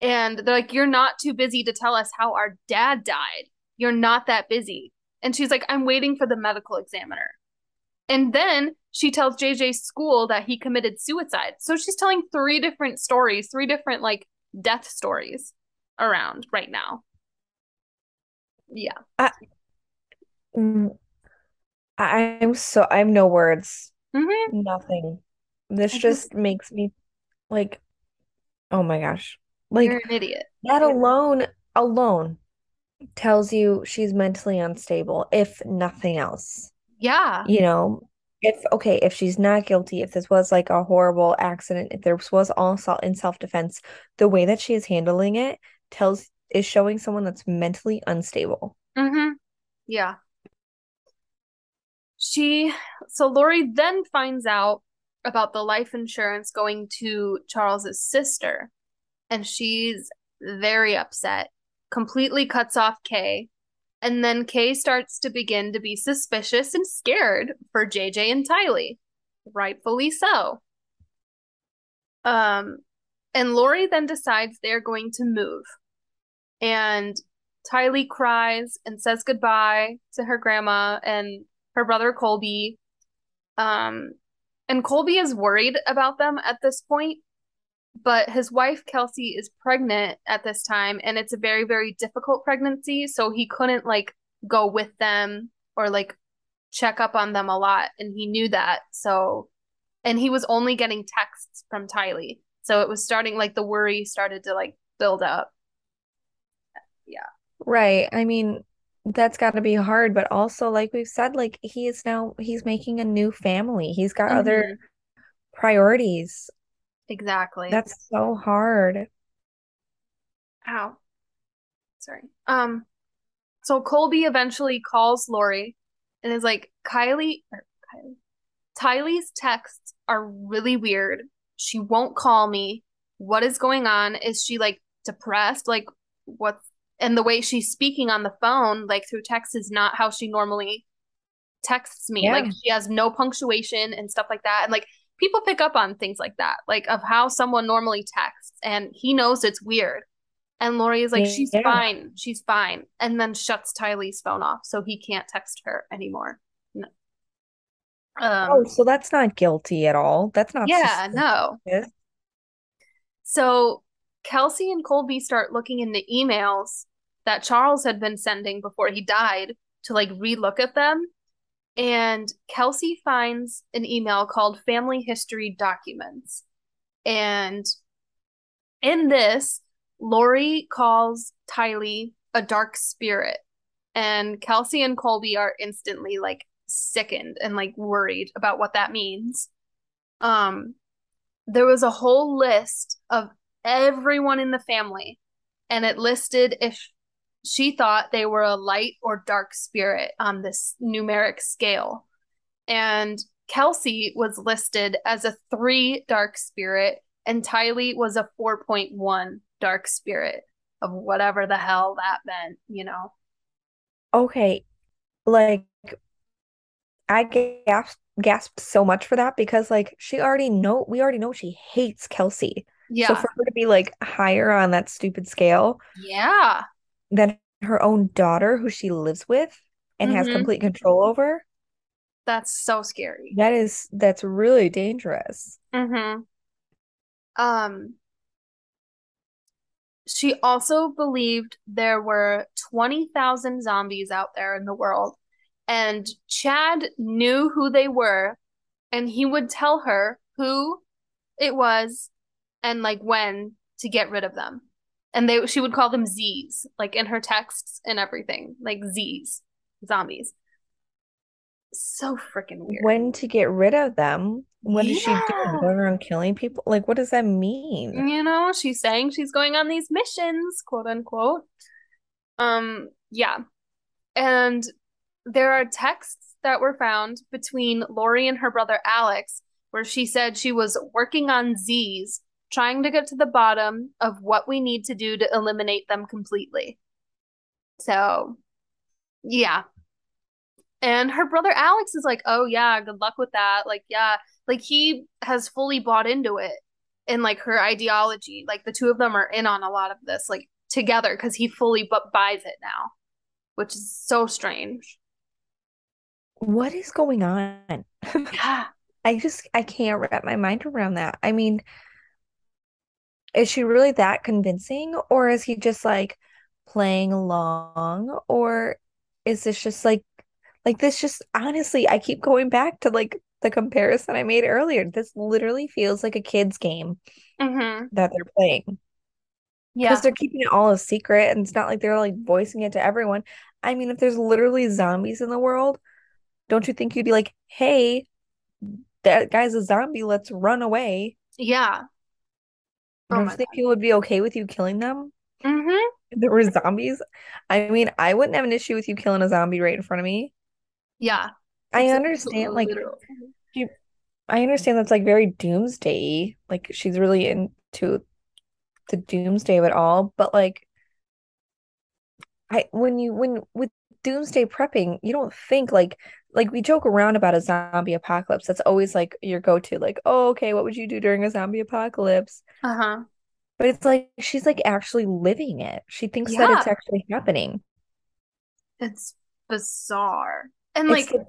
and they're like you're not too busy to tell us how our dad died you're not that busy and she's like i'm waiting for the medical examiner and then she tells jj's school that he committed suicide so she's telling three different stories three different like death stories around right now yeah. I, I'm so I have no words. hmm Nothing. This just makes me like, oh my gosh. Like you're an idiot. that alone alone tells you she's mentally unstable, if nothing else. Yeah. You know, if okay, if she's not guilty, if this was like a horrible accident, if there was all assault in self-defense, the way that she is handling it tells is showing someone that's mentally unstable. hmm Yeah. She, so Lori then finds out about the life insurance going to Charles's sister, and she's very upset, completely cuts off Kay. And then Kay starts to begin to be suspicious and scared for JJ and Tylee. Rightfully so. Um, and Lori then decides they're going to move. And Tylee cries and says goodbye to her grandma and her brother Colby. Um, and Colby is worried about them at this point, but his wife Kelsey is pregnant at this time, and it's a very, very difficult pregnancy. So he couldn't like go with them or like check up on them a lot, and he knew that. So, and he was only getting texts from Tylee. So it was starting like the worry started to like build up. Yeah. Right. I mean, that's got to be hard, but also, like we've said, like he is now, he's making a new family. He's got other hmm priorities. Exactly. That's so hard. Ow. Sorry. Um, so Colby eventually calls Lori and is like, Kylie or Kylie. Tylee's texts are really weird. She won't call me. What is going on? Is she like depressed? Like what's and the way she's speaking on the phone, like through text, is not how she normally texts me. Like she has no punctuation and stuff like that. And like people pick up on things like that, like of how someone normally texts, and he knows it's weird. And Lori is like, she's Yeah. fine, she's fine, and then shuts Tylee's phone off so he can't text her anymore. No. Oh, Um, so that's not guilty at all. That's not yeah, suspicious. no. So Kelsey and Colby start looking into emails that Charles had been sending before he died to like relook at them. And Kelsey finds an email called Family History Documents. And in this, Lori calls Tylee a dark spirit. And Kelsey and Colby are instantly like sickened and like worried about what that means. Um, there was a whole list of everyone in the family, and it listed if she thought they were a light or dark spirit on this numeric scale. And Kelsey was listed as a three dark spirit, and Tylee was a 4.1 dark spirit of whatever the hell that meant, you know? Okay. Like I gasped gasped so much for that because like she already know we already know she hates Kelsey. So for her to be like higher on that stupid scale Yeah. than her own daughter who she lives with and has hmm complete control over, That's so scary. that is that's really dangerous. hmm Um, She also believed there were 20,000 zombies out there in the world, and Chad knew who they were, and he would tell her who it was and like when to get rid of them. And they she would call them Z's, like in her texts and everything, like Z's, zombies. So freaking weird. When to get rid of them? What is she doing? Yeah. Going around killing people? Like, what does that mean? You know, she's saying she's going on these missions, quote unquote. Um, yeah. And there are texts that were found between Lori and her brother Alex where she said she was working on Z's, trying to get to the bottom of what we need to do to eliminate them completely. So, yeah. And her brother Alex is like, "Oh yeah, good luck with that." Like, yeah, like he has fully bought into it and like her ideology. Like the two of them are in on a lot of this like together because he fully bu- buys it now, which is so strange. What is going on? Yeah. I just I can't wrap my mind around that. I mean, is she really that convincing, or is he just like playing along, or is this just like like this just honestly, I keep going back to like the comparison I made earlier. This literally feels like a kid's game Mm-hmm. that they're playing because they're keeping it all a secret and it's not like they're like voicing it to everyone. I mean, if there's literally zombies in the world, don't you think you'd be like, "Hey, that guy's a zombie, let's run away." Yeah. Oh Don't my you think God. people would be okay with you killing them Mm-hmm. if there were zombies? I mean, I wouldn't have an issue with you killing a zombie right in front of me. Yeah. I understand, like, literal. she, I understand that's like very doomsday. Like, she's really into the doomsday of it all, but like, I when you when with doomsday prepping, you don't think like like we joke around about a zombie apocalypse. That's always like your go-to, like, oh, okay, what would you do during a zombie apocalypse? Uh-huh. But it's like she's like actually living it. She thinks that it's actually happening. It's bizarre. And like, the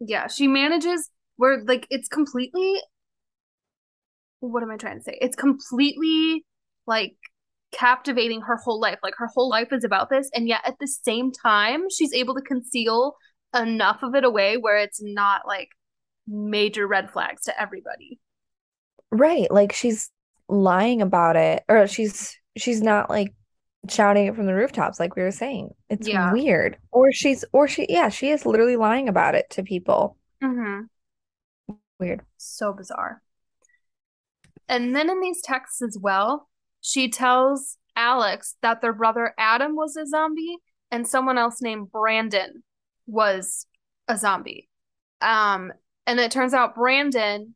yeah, she manages where like it's completely, what am I trying to say? It's completely like captivating her whole life. Like her whole life is about this, and yet at the same time, she's able to conceal enough of it away where it's not like major red flags to everybody. right. Like she's lying about it, or she's she's not like shouting it from the rooftops, like we were saying. It's Yeah. weird. Or she's or she yeah, she is literally lying about it to people. Mm-hmm. Weird. So bizarre. And then in these texts as well, she tells Alex that their brother Adam was a zombie and someone else named Brandon was a zombie. Um, and it turns out Brandon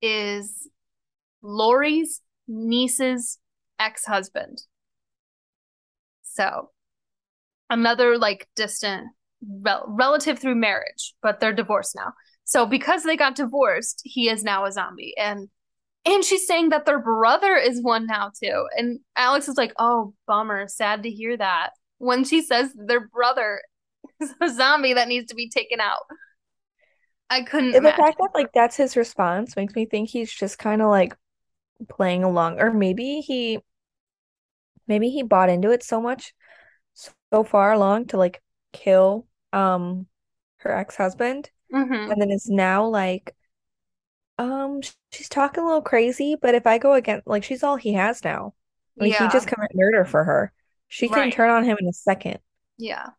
is Lori's niece's ex-husband. So another like distant rel relative through marriage, but they're divorced now. So because they got divorced, he is now a zombie. And and she's saying that their brother is one now too. And Alex is like, "Oh, bummer, sad to hear that." When she says their brother a zombie that needs to be taken out. I couldn't The imagine. fact that like that's his response makes me think he's just kind of like playing along, or maybe he maybe he bought into it so much so far along to like kill um her ex-husband hmm and then is now like um she's talking a little crazy, but if I go against like she's all he has now. Like he Yeah, just committed murder for her. She can right. turn on him in a second. Yeah.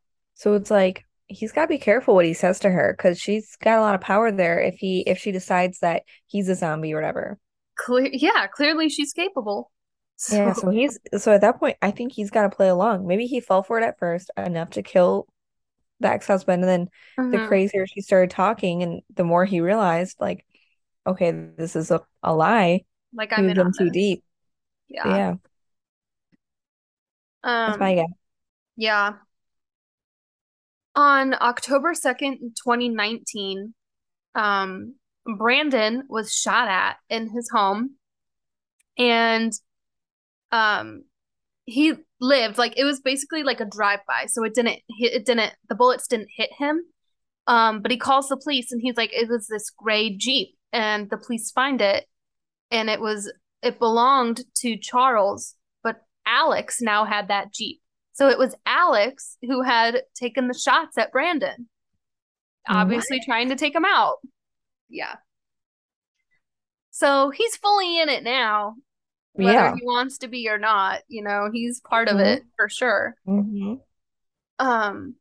So it's like he's got to be careful what he says to her because she's got a lot of power there if he if she decides that he's a zombie or whatever. Clear yeah, clearly she's capable. Yeah, So, so he's so at that point I think he's got to play along. Maybe he fell for it at first enough to kill the ex-husband and then the mhm. crazier she started talking and the more he realized like okay, this is a, a lie. Like I'm in too this. deep. So Yeah. yeah, that's my Um, guess. yeah. On October 2nd, 2019, um, Brandon was shot at in his home and um he lived like it was basically like a drive-by, so it didn't hit it didn't the bullets didn't hit him. Um, but he calls the police and he's like, it was this gray Jeep, and the police find it, and it was it belonged to Charles, but Alex now had that Jeep. So it was Alex who had taken the shots at Brandon, What? obviously trying to take him out. Yeah. So he's fully in it now, whether Yeah. he wants to be or not, you know, he's part of hmm it for sure. hmm Um,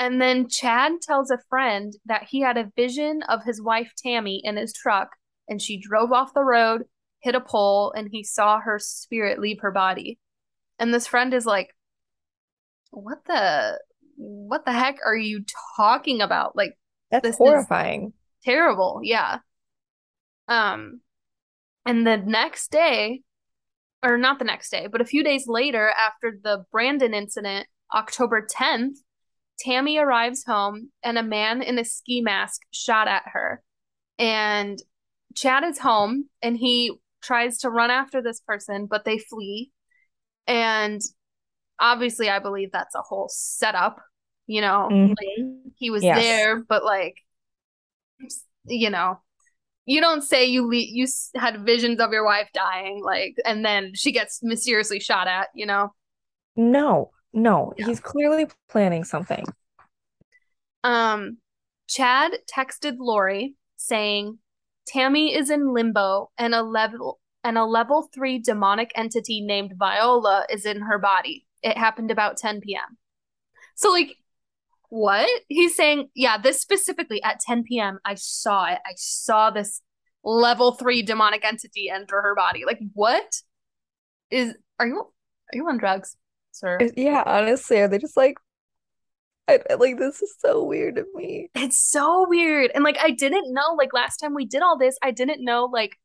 and then Chad tells a friend that he had a vision of his wife Tammy in his truck, and she drove off the road, hit a pole, and he saw her spirit leave her body. And this friend is like, "What the what the heck are you talking about? Like That's this is horrifying. terrible." Yeah. Um, and the next day, or not the next day, but a few days later after the Brandon incident, October 10th, Tammy arrives home and a man in a ski mask shot at her. And Chad is home and he tries to run after this person, but they flee. And obviously, I believe that's a whole setup. You know, Mhm. like he was Yes. there, but like, you know, you don't say you le- you had visions of your wife dying, like, and then she gets mysteriously shot at. You know, No, no, Yeah. he's clearly planning something. um, Chad texted Lori saying, "Tammy is in limbo, and a level and a level three demonic entity named Viola is in her body. It happened about 10 p.m." So like what? He's saying, yeah, this specifically at 10 p.m. I saw it. I saw this level three demonic entity enter her body. Like, what is are you are you on drugs, sir? Yeah, honestly, are they just like, I, like this is so weird to me. It's so weird. And like I didn't know, like last time we did all this, I didn't know like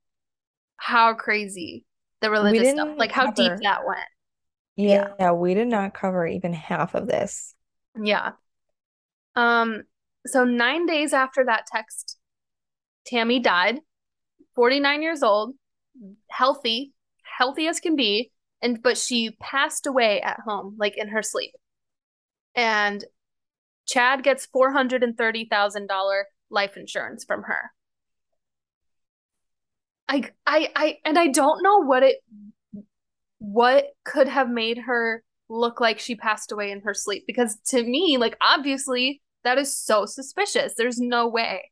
how crazy the religious stuff, like how deep that went. Yeah, Yeah. we did not cover even half of this. Yeah. Um, so nine days after that text, Tammy died, 49 years old, healthy, healthy as can be, and but she passed away at home, like in her sleep. And Chad gets $430,000 life insurance from her. I I I and I don't know what it what could have made her look like she passed away in her sleep because to me like obviously that is so suspicious there's no way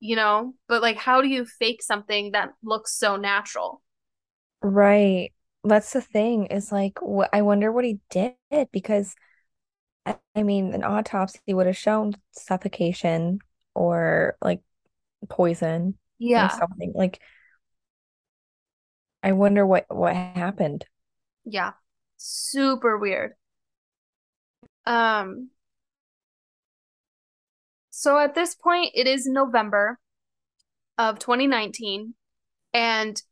you know but like how do you fake something that looks so natural Right. That's the thing is like, wh I wonder what he did because I, I mean, an autopsy would have shown suffocation or like poison or yeah something. Like, I wonder what what happened. Yeah super weird um so at this point it is November of 2019 and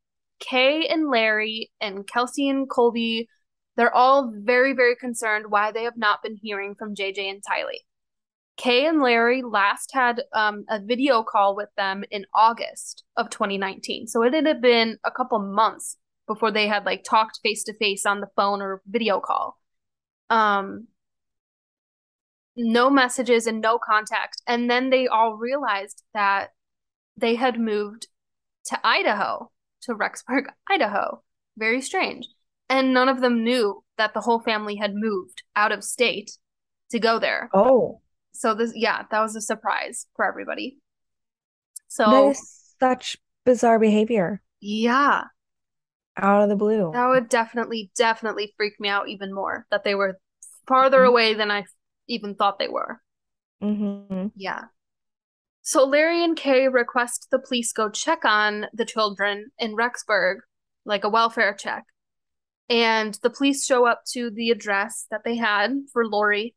Kay and Larry and Kelsey and Colby, they're all very, very concerned why they have not been hearing from JJ and Tylee. Kay and Larry last had um, a video call with them in August of 2019. So it had been a couple months before they had like talked face to face on the phone or video call. Um, no messages and no contact. And then they all realized that they had moved to Idaho, to Rexburg, Idaho. Very strange. And none of them knew that the whole family had moved out of state to go there. Oh, So this, yeah, that was a surprise for everybody. So is such bizarre behavior yeah, out of the blue. that would definitely, definitely freak me out even more that they were farther Mhm. away than I even thought they were. hmm Yeah. So Larry and Kay request the police go check on the children in Rexburg, like a welfare check. And the police show up to the address that they had for Lori,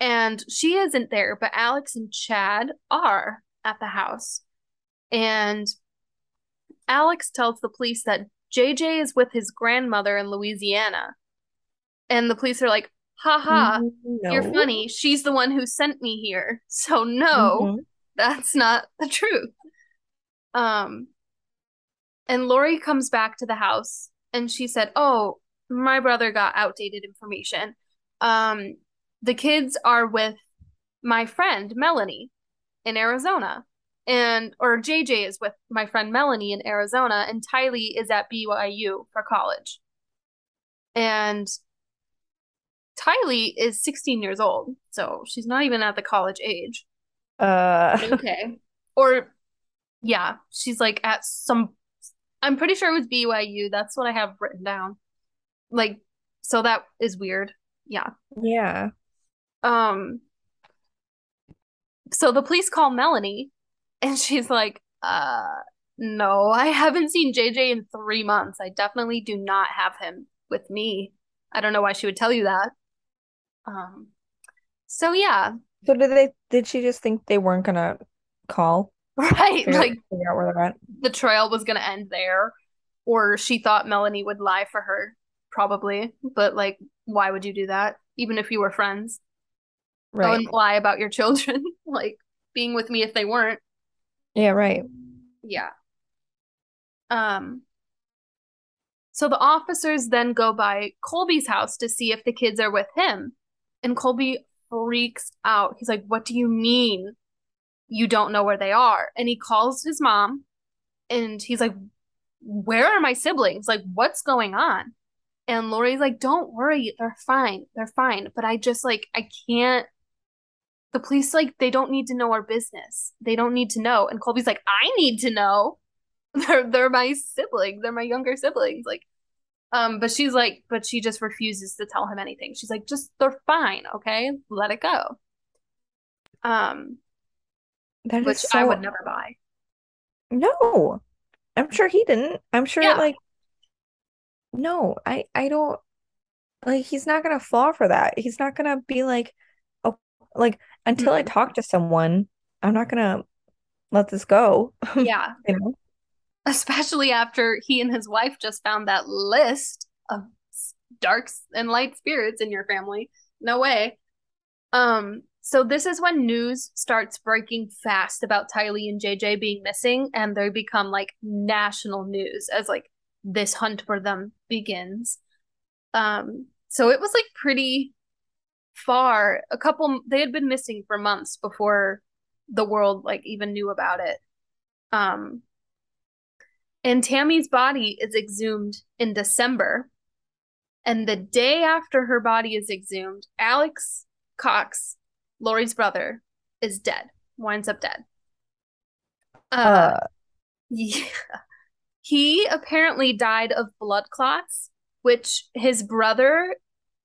and she isn't there, but Alex and Chad are at the house. And Alex tells the police that JJ is with his grandmother in Louisiana. And the police are like, haha, you're funny. She's the one who sent me here. So no Mhm. that's not the truth. Um, and Lori comes back to the house and she said, Oh, my brother got outdated information. Um, the kids are with my friend Melanie in Arizona. And or JJ is with my friend Melanie in Arizona, and Tylee is at BYU for college. And Tylee is 16 years old, so she's not even at the college age. Uh, Okay. Or yeah, she's like at some I'm pretty sure it was BYU. That's what I have written down. Like so that is weird. Yeah. yeah. Um so the police call Melanie and she's like, uh no, I haven't seen JJ in 3 months. I definitely do not have him with me. I don't know why she would tell you that. Um so yeah, So did they did she just think they weren't gonna call? right. Like figure out where they're at? the trail was going to end there, or she thought Melanie would lie for her probably, but like, why would you do that? Even if you were friends. Right. wouldn't lie about your children, like being with me if they weren't. Yeah, right. Yeah. Um, so the officers then go by Colby's house to see if the kids are with him. And Colby freaks out. He's like, What do you mean you don't know where they are? And he calls his mom and he's like, Where are my siblings? Like, what's going on? And Lori's like, Don't worry, they're fine. They're fine. But I just like, I can't. The police, like, they don't need to know our business. They don't need to know. And Colby's like, I need to know. They're they're my siblings. They're my younger siblings. Like, um, but she's like, but she just refuses to tell him anything. She's like, just they're fine, okay? Let it go. Um, That is which I so would never buy. no. I'm sure he didn't. I'm sure Yeah. like no, I I don't like he's not gonna fall for that. He's not gonna be like oh like until I Mhm. talk to someone, I'm not gonna let this go. Yeah, You know? especially after he and his wife just found that list of darks and light spirits in your family. No way. Um, so this is when news starts breaking fast about Tylee and JJ being missing, and they become like national news as like this hunt for them begins. Um, so it was like pretty far. A couple they had been missing for months before the world like even knew about it. Um, and Tammy's body is exhumed in December. And the day after her body is exhumed, Alex Cox, Lori's brother, is dead, winds up dead. Uh, Uh yeah. He apparently died of blood clots, which his brother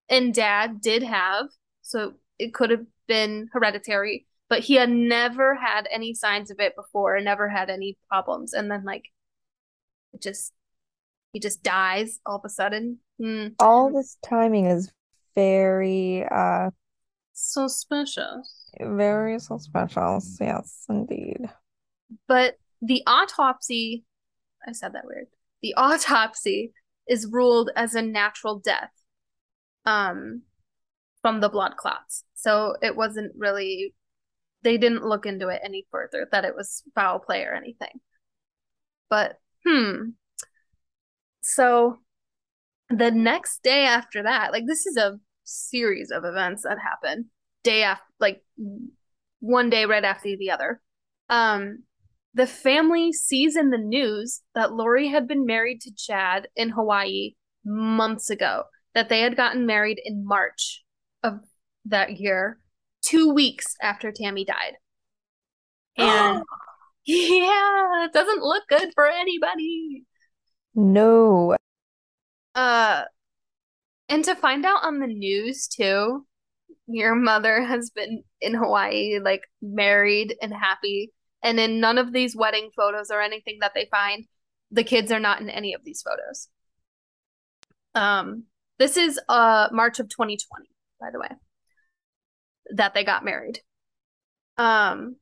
and dad did have. So it could have been hereditary, but he had never had any signs of it before and never had any problems. And then, like, it just, he just dies all of a sudden. Hmm. all this timing is very uh Suspicious. very suspicious. Yes, indeed. But the autopsy, I said that weird. The autopsy is ruled as a natural death um, from the blood clots. So it wasn't really, they didn't look into it any further that it was foul play or anything. But, hmm. So the next day after that, like this is a series of events that happen day after, like one day right after the other. Um, the family sees in the news that Lori had been married to Chad in Hawaii months ago, that they had gotten married in March of that year, two weeks after Tammy died. And yeah, it doesn't look good for anybody. No. Uh, and to find out on the news too, your mother has been in Hawaii, like married and happy. And in none of these wedding photos or anything that they find, the kids are not in any of these photos. Um, this is uh March of 2020, by the way, that they got married. Um,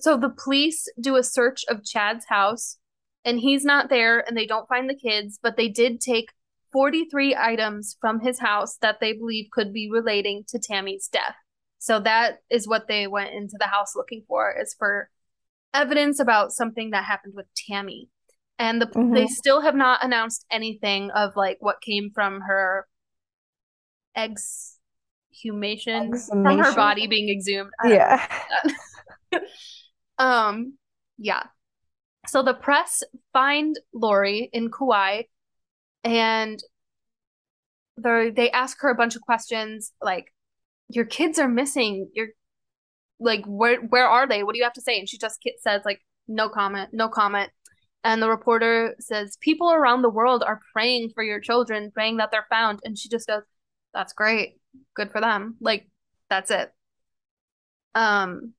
so the police do a search of Chad's house, and he's not there, and they don't find the kids, but they did take 43 items from his house that they believe could be relating to Tammy's death. So that is what they went into the house looking for, is for evidence about something that happened with Tammy. And the, Mhm. they still have not announced anything of like what came from her exhumation, from her body being exhumed. Yeah. Um, yeah. So the press find Lori in Kauai and they they ask her a bunch of questions like your kids are missing. You're like where where are they? What do you have to say? And she just says like no comment, no comment. And the reporter says people around the world are praying for your children, praying that they're found. And she just goes, "That's great. Good for them." Like that's it. Um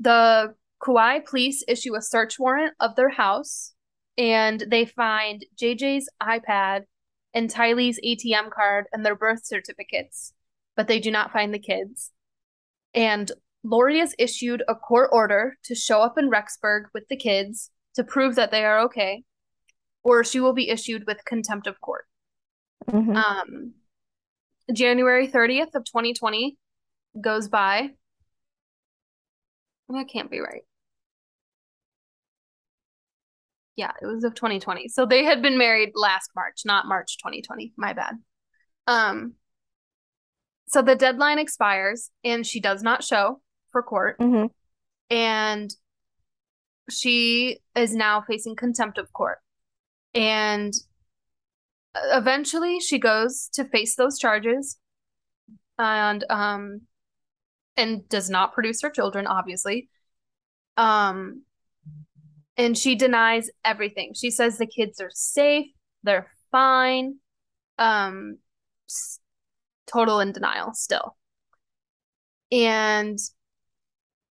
the Kauai police issue a search warrant of their house and they find JJ's iPad and Tylee's ATM card and their birth certificates, but they do not find the kids. And Lori has issued a court order to show up in Rexburg with the kids to prove that they are okay, or she will be issued with contempt of court. hmm Um, January 30th of 2020 goes by. That can't be right. Yeah, it was of 2020. So they had been married last March, not March 2020. My bad. Um, so the deadline expires and she does not show court. hmm And she is now facing contempt of court. And eventually she goes to face those charges and um and does not produce her children, obviously. Um and she denies everything. She says the kids are safe, they're fine. Um total in denial still. And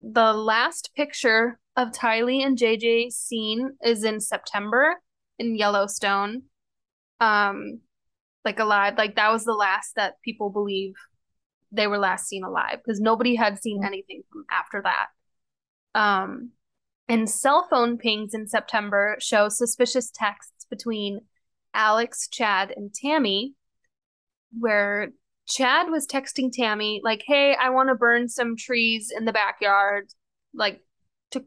the last picture of Tylee and JJ seen is in September in Yellowstone. Um, like alive. Like that was the last that people believe they were last seen alive because nobody had seen anything from after that. Um, and cell phone pings in September show suspicious texts between Alex, Chad, and Tammy, where Chad was texting Tammy, like, hey, I want to burn some trees in the backyard, like, to,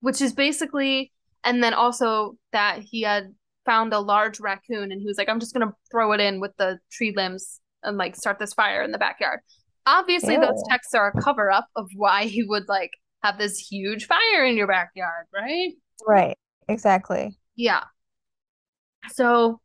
which is basically, and then also that he had found a large raccoon and he was like, I'm just going to throw it in with the tree limbs and like start this fire in the backyard. Obviously, those oh. texts are a cover up of why he would like have this huge fire in your backyard, right? Right. Exactly. Yeah. So,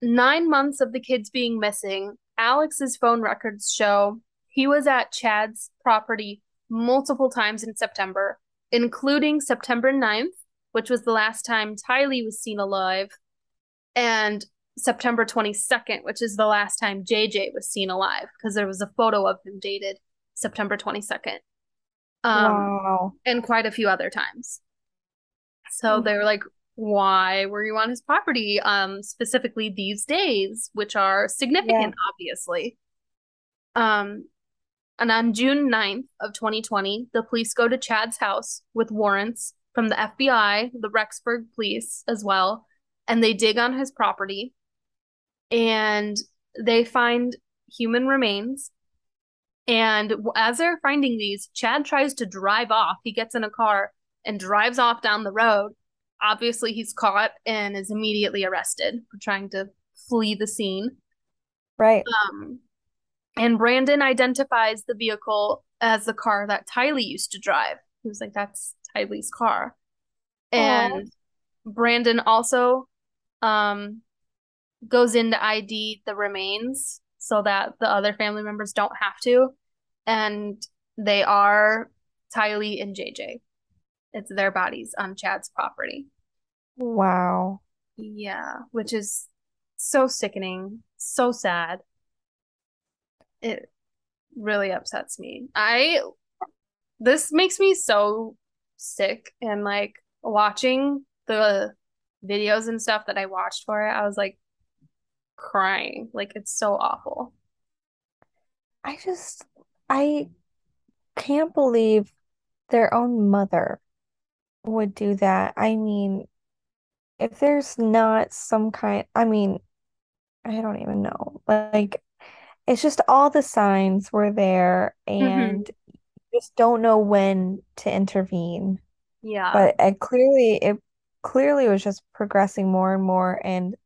nine months of the kids being missing, Alex's phone records show he was at Chad's property multiple times in September, including September 9th, which was the last time Tylee was seen alive, and September 22nd, which is the last time JJ was seen alive, because there was a photo of him dated September 22nd. Um, Wow. and quite a few other times. So they were like, why were you on his property? Um, specifically these days, which are significant, obviously. Um, and on June 9th of 2020, the police go to Chad's house with warrants from the FBI, the Rexburg police as well, and they dig on his property and they find human remains. And as they're finding these, Chad tries to drive off. He gets in a car and drives off down the road. Obviously, he's caught and is immediately arrested for trying to flee the scene. Right. Um, and Brandon identifies the vehicle as the car that Tylee used to drive. He was like, that's Tylee's car. And Brandon also um, goes in to ID the remains so that the other family members don't have to. And they are Tylee and JJ. It's their bodies on um, Chad's property. Wow. Yeah, which is so sickening, so sad. It really upsets me. I this makes me so sick and like watching the videos and stuff that I watched for it, I was like crying. Like it's so awful. I just, I can't believe their own mother would do that. I mean, if there's not some kind, I mean, I don't even know. Like, it's just all the signs were there hmm and you just don't know when to intervene. Yeah. But it clearly, it clearly was just progressing more and more. And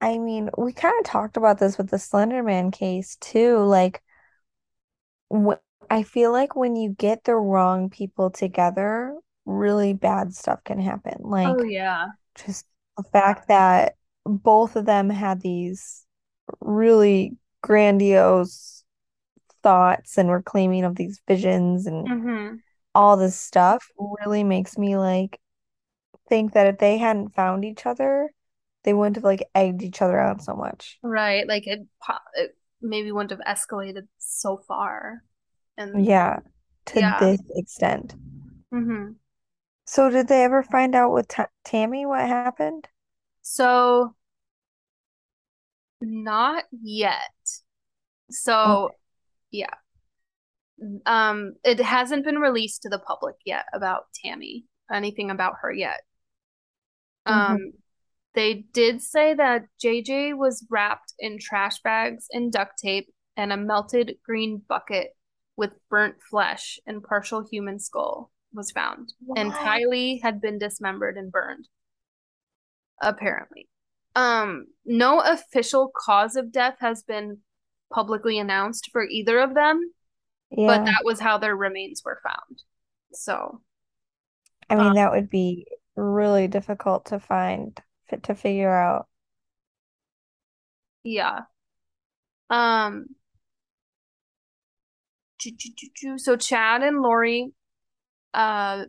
I mean, we kind of talked about this with the Slender Man case too. Like, wh I feel like when you get the wrong people together, really bad stuff can happen. Like, Oh yeah. just the fact that both of them had these really grandiose thoughts and were claiming of these visions and hmm all this stuff really makes me like think that if they hadn't found each other, they wouldn't have like egged each other on so much. Right. Like it, po- it maybe wouldn't have escalated so far. And Yeah, to yeah. this extent. hmm So did they ever find out with Ta Tammy what happened? So not yet. So Okay. yeah. Um, it hasn't been released to the public yet about Tammy, anything about her yet. Um, hmm they did say that JJ was wrapped in trash bags and duct tape and a melted green bucket with burnt flesh and partial human skull was found. And What? Tylee had been dismembered and burned, apparently. Um, no official cause of death has been publicly announced for either of them, but that was how their remains were found. So, I um, mean, that would be really difficult to find, to figure out. yeah. Um, so Chad and Lori uh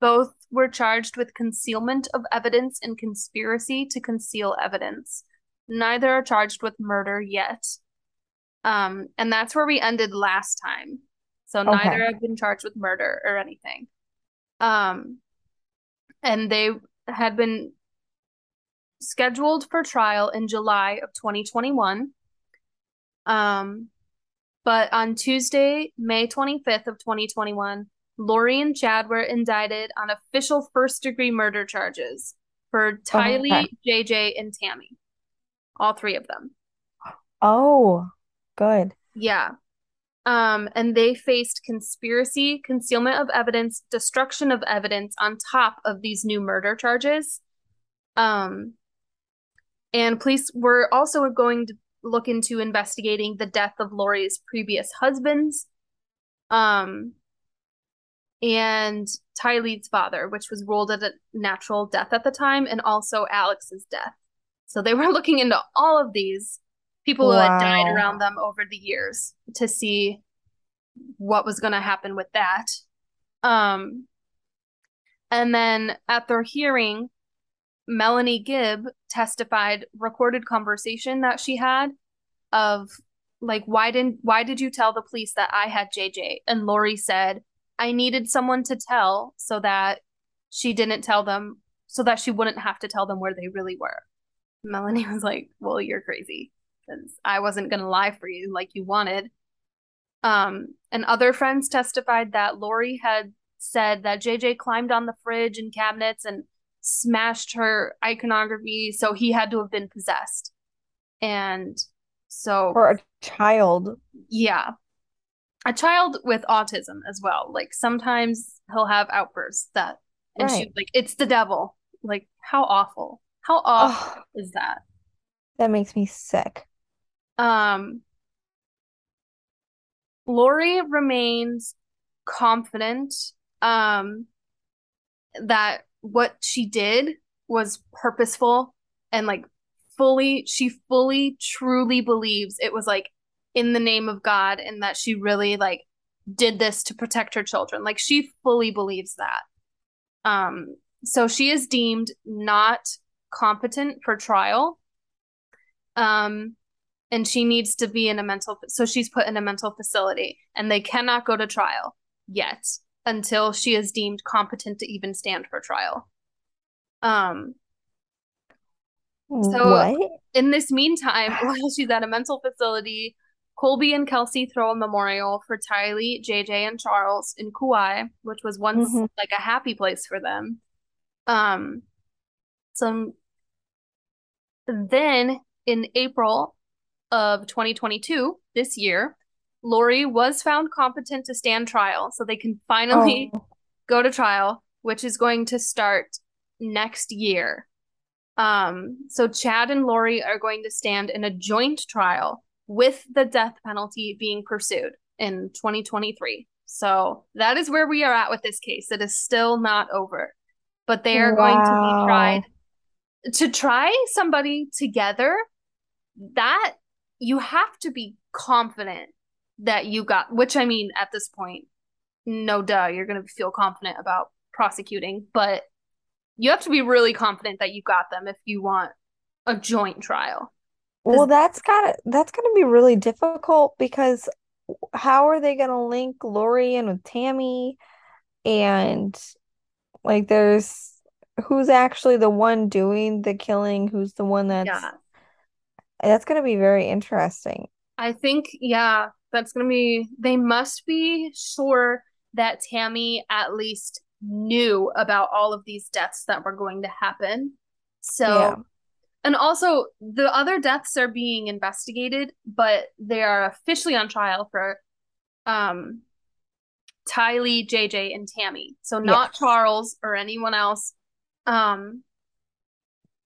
both were charged with concealment of evidence and conspiracy to conceal evidence. Neither are charged with murder yet. Um, and that's where we ended last time. So neither have been charged with murder or anything. Um, and they had been scheduled for trial in July of 2021. Um, but on Tuesday, May 25th of 2021, Lori and Chad were indicted on official first degree murder charges for Okay. Tylee, JJ, and Tammy. All three of them. Oh, good. Yeah. Um, and they faced conspiracy, concealment of evidence, destruction of evidence on top of these new murder charges. Um, and police were also going to look into investigating the death of Lori's previous husbands. Um, and Tylee's father, which was ruled as a natural death at the time, and also Alex's death. So they were looking into all of these people who had died around them over the years to see what was going to happen with that. Um, and then at their hearing, Melanie Gibb testified recorded conversation that she had of like why didn't why did you tell the police that I had JJ? And Lori said, I needed someone to tell so that she didn't tell them so that she wouldn't have to tell them where they really were. Melanie was like, Well, you're crazy. Because I wasn't gonna lie for you like you wanted. Um, and other friends testified that Lori had said that JJ climbed on the fridge and cabinets and smashed her iconography, so he had to have been possessed. And so, For a child. yeah, a child with autism as well. Like sometimes he'll have outbursts that, and she's like, it's the devil. Like, how awful. How awful Oh, is that? that makes me sick. Um, Lori remains confident um, that what she did was purposeful and like fully, she fully, truly believes it was like in the name of God and that she really like did this to protect her children. Like she fully believes that. Um, so she is deemed not competent for trial. Um, and she needs to be in a mental so she's put in a mental facility and they cannot go to trial yet until she is deemed competent to even stand for trial um so What? in this meantime while she's at a mental facility colby and kelsey throw a memorial for tylee jj and charles in kauai which was once hmm like a happy place for them. Um some then in april of 2022, this year, Lori was found competent to stand trial, so they can finally Oh, go to trial, which is going to start next year. Um, so Chad and Lori are going to stand in a joint trial with the death penalty being pursued in 2023. So that is where we are at with this case. It is still not over, but they are going to be tried to try somebody together. That you have to be confident that you got, which I mean, at this point, no duh, you're going to feel confident about prosecuting, but you have to be really confident that you got them if you want a joint trial. Well, that's gotta that's gonna be really difficult because how are they gonna link Lori in with Tammy and like there's who's actually the one doing the killing, who's the one that's Yeah. that's gonna be very interesting. I think, yeah, that's going to be, they must be sure that Tammy at least knew about all of these deaths that were going to happen. So, Yeah. And also the other deaths are being investigated, but they are officially on trial for um Tylee, JJ, and Tammy. So not Yes. Charles or anyone else. Um,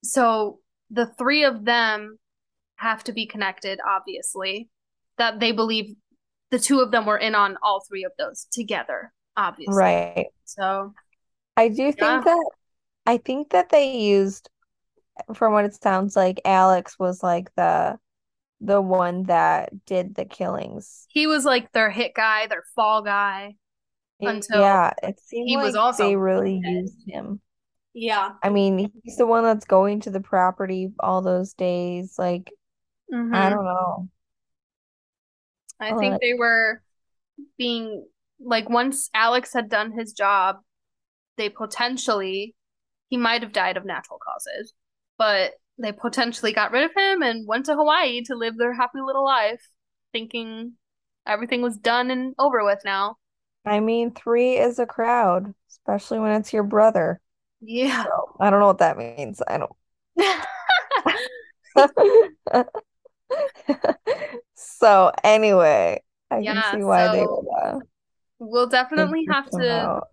so the three of them have to be connected, obviously. That they believe the two of them were in on all three of those together, obviously. Right. So I do yeah, think that I think that they used, from what it sounds like, Alex was like the the one that did the killings. he was like their hit guy, their fall guy until Yeah, it seemed he was like they really dead. used him. Yeah. I mean, he's the one that's going to the property all those days. Like, I hmm don't know. I think they were being like once Alex had done his job, they potentially he might have died of natural causes, but they potentially got rid of him and went to Hawaii to live their happy little life, thinking everything was done and over with now. I mean, three is a crowd, especially when it's your brother. Yeah. So I don't know what that means. I don't. So anyway, I can see why they so would uh we'll definitely have to out.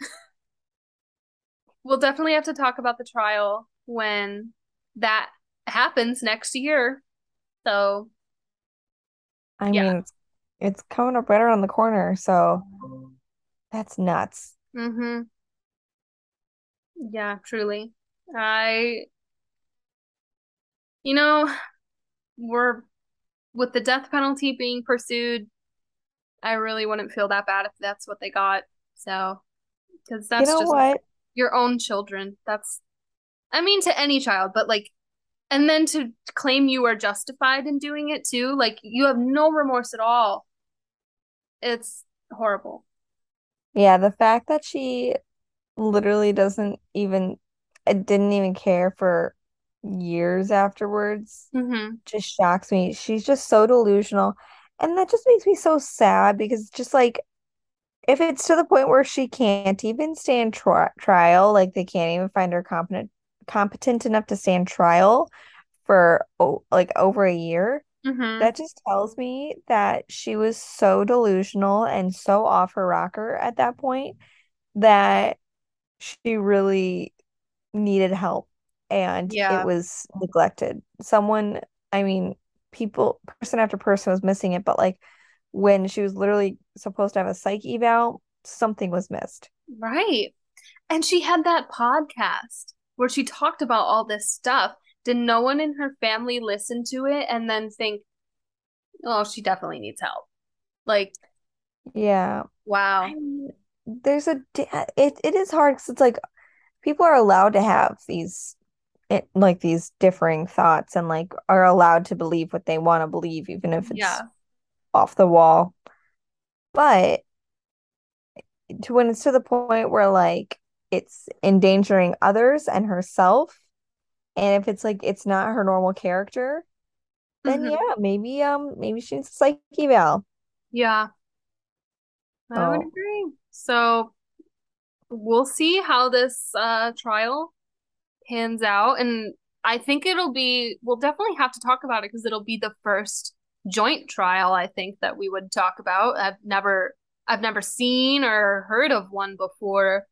we'll definitely have to talk about the trial when that happens next year. So, I yeah. mean, it's it's coming up right around the corner, so that's nuts. Mm-hmm. Yeah, truly. I, you know, we're with the death penalty being pursued, I really wouldn't feel that bad if that's what they got. So, because You that's know just what? your own children. That's, I mean, to any child, but like, and then to claim you are justified in doing it too, like you have no remorse at all. It's horrible. Yeah, the fact that she literally doesn't even it didn't even care for years afterwards Mm-hmm. just shocks me. She's just so delusional. And that just makes me so sad because just like if it's to the point where she can't even stand tri trial, like they can't even find her competent competent enough to stand trial for oh, like over a year, Mm-hmm. that just tells me that she was so delusional and so off her rocker at that point that she really needed help and yeah. it was neglected. Someone, I mean, people, person after person was missing it, but like when she was literally supposed to have a psych eval, something was missed. Right. And she had that podcast where she talked about all this stuff. Did no one in her family listen to it and then think, oh, she definitely needs help? Like, Yeah. I wow. mean, there's a it it is hard because it's like people are allowed to have these it, like these differing thoughts and like are allowed to believe what they want to believe even if it's Yeah. off the wall. But to when it's to the point where like it's endangering others and herself, and if it's like it's not her normal character, then hmm yeah, maybe um maybe she needs a psych eval. Yeah. I would Oh agree. So we'll see how this uh trial pans out. And I think it'll be, we'll definitely have to talk about it because it'll be the first joint trial, I think, that we would talk about. I've never, I've never seen or heard of one before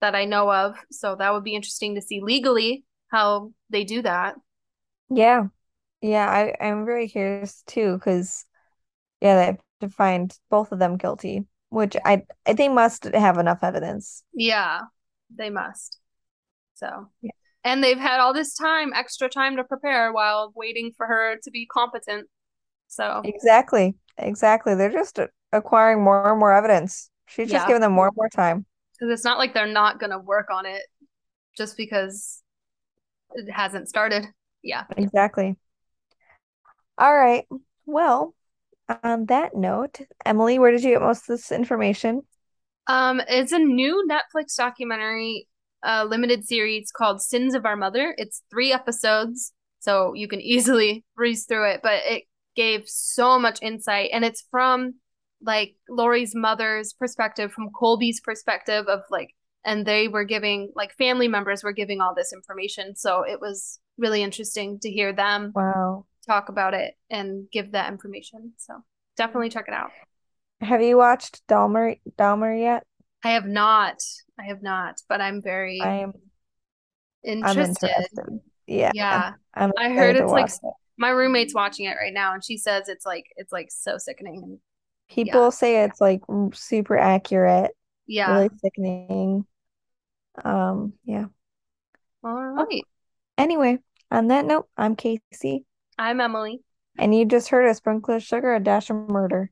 that I know of. So that would be interesting to see legally how they do that. yeah. Yeah, I, I'm very curious too, because yeah, they have to find both of them guilty, which I, I they must have enough evidence. Yeah, they must. So, Yeah. and they've had all this time, extra time to prepare while waiting for her to be competent. So, Exactly. Exactly. They're just acquiring more and more evidence. She's just yeah. giving them more and more time. Because it's not like they're not going to work on it just because it hasn't started. Yeah. Exactly. All right. Well, on that note, Emily, where did you get most of this information? Um, it's a new Netflix documentary, uh, limited series called Sins of Our Mother. It's three episodes, so you can easily breeze through it, but it gave so much insight, and it's from like Lori's mother's perspective, from Colby's perspective of like and they were giving like family members were giving all this information. So it was really interesting to hear them Wow. talk about it and give that information. So definitely check it out. Have you watched Dahmer Dahmer yet? I have not. I have not, but I'm very I am I'm interested. interested. Yeah, Yeah. I'm I heard it's like it. my roommate's watching it right now and she says it's like it's like so sickening and yeah. People say it's like super accurate, Yeah. really sickening. Um, yeah. All right. Oh, anyway, on that note, I'm Casey, I'm Emily. and you just heard a sprinkle of sugar, a dash of murder.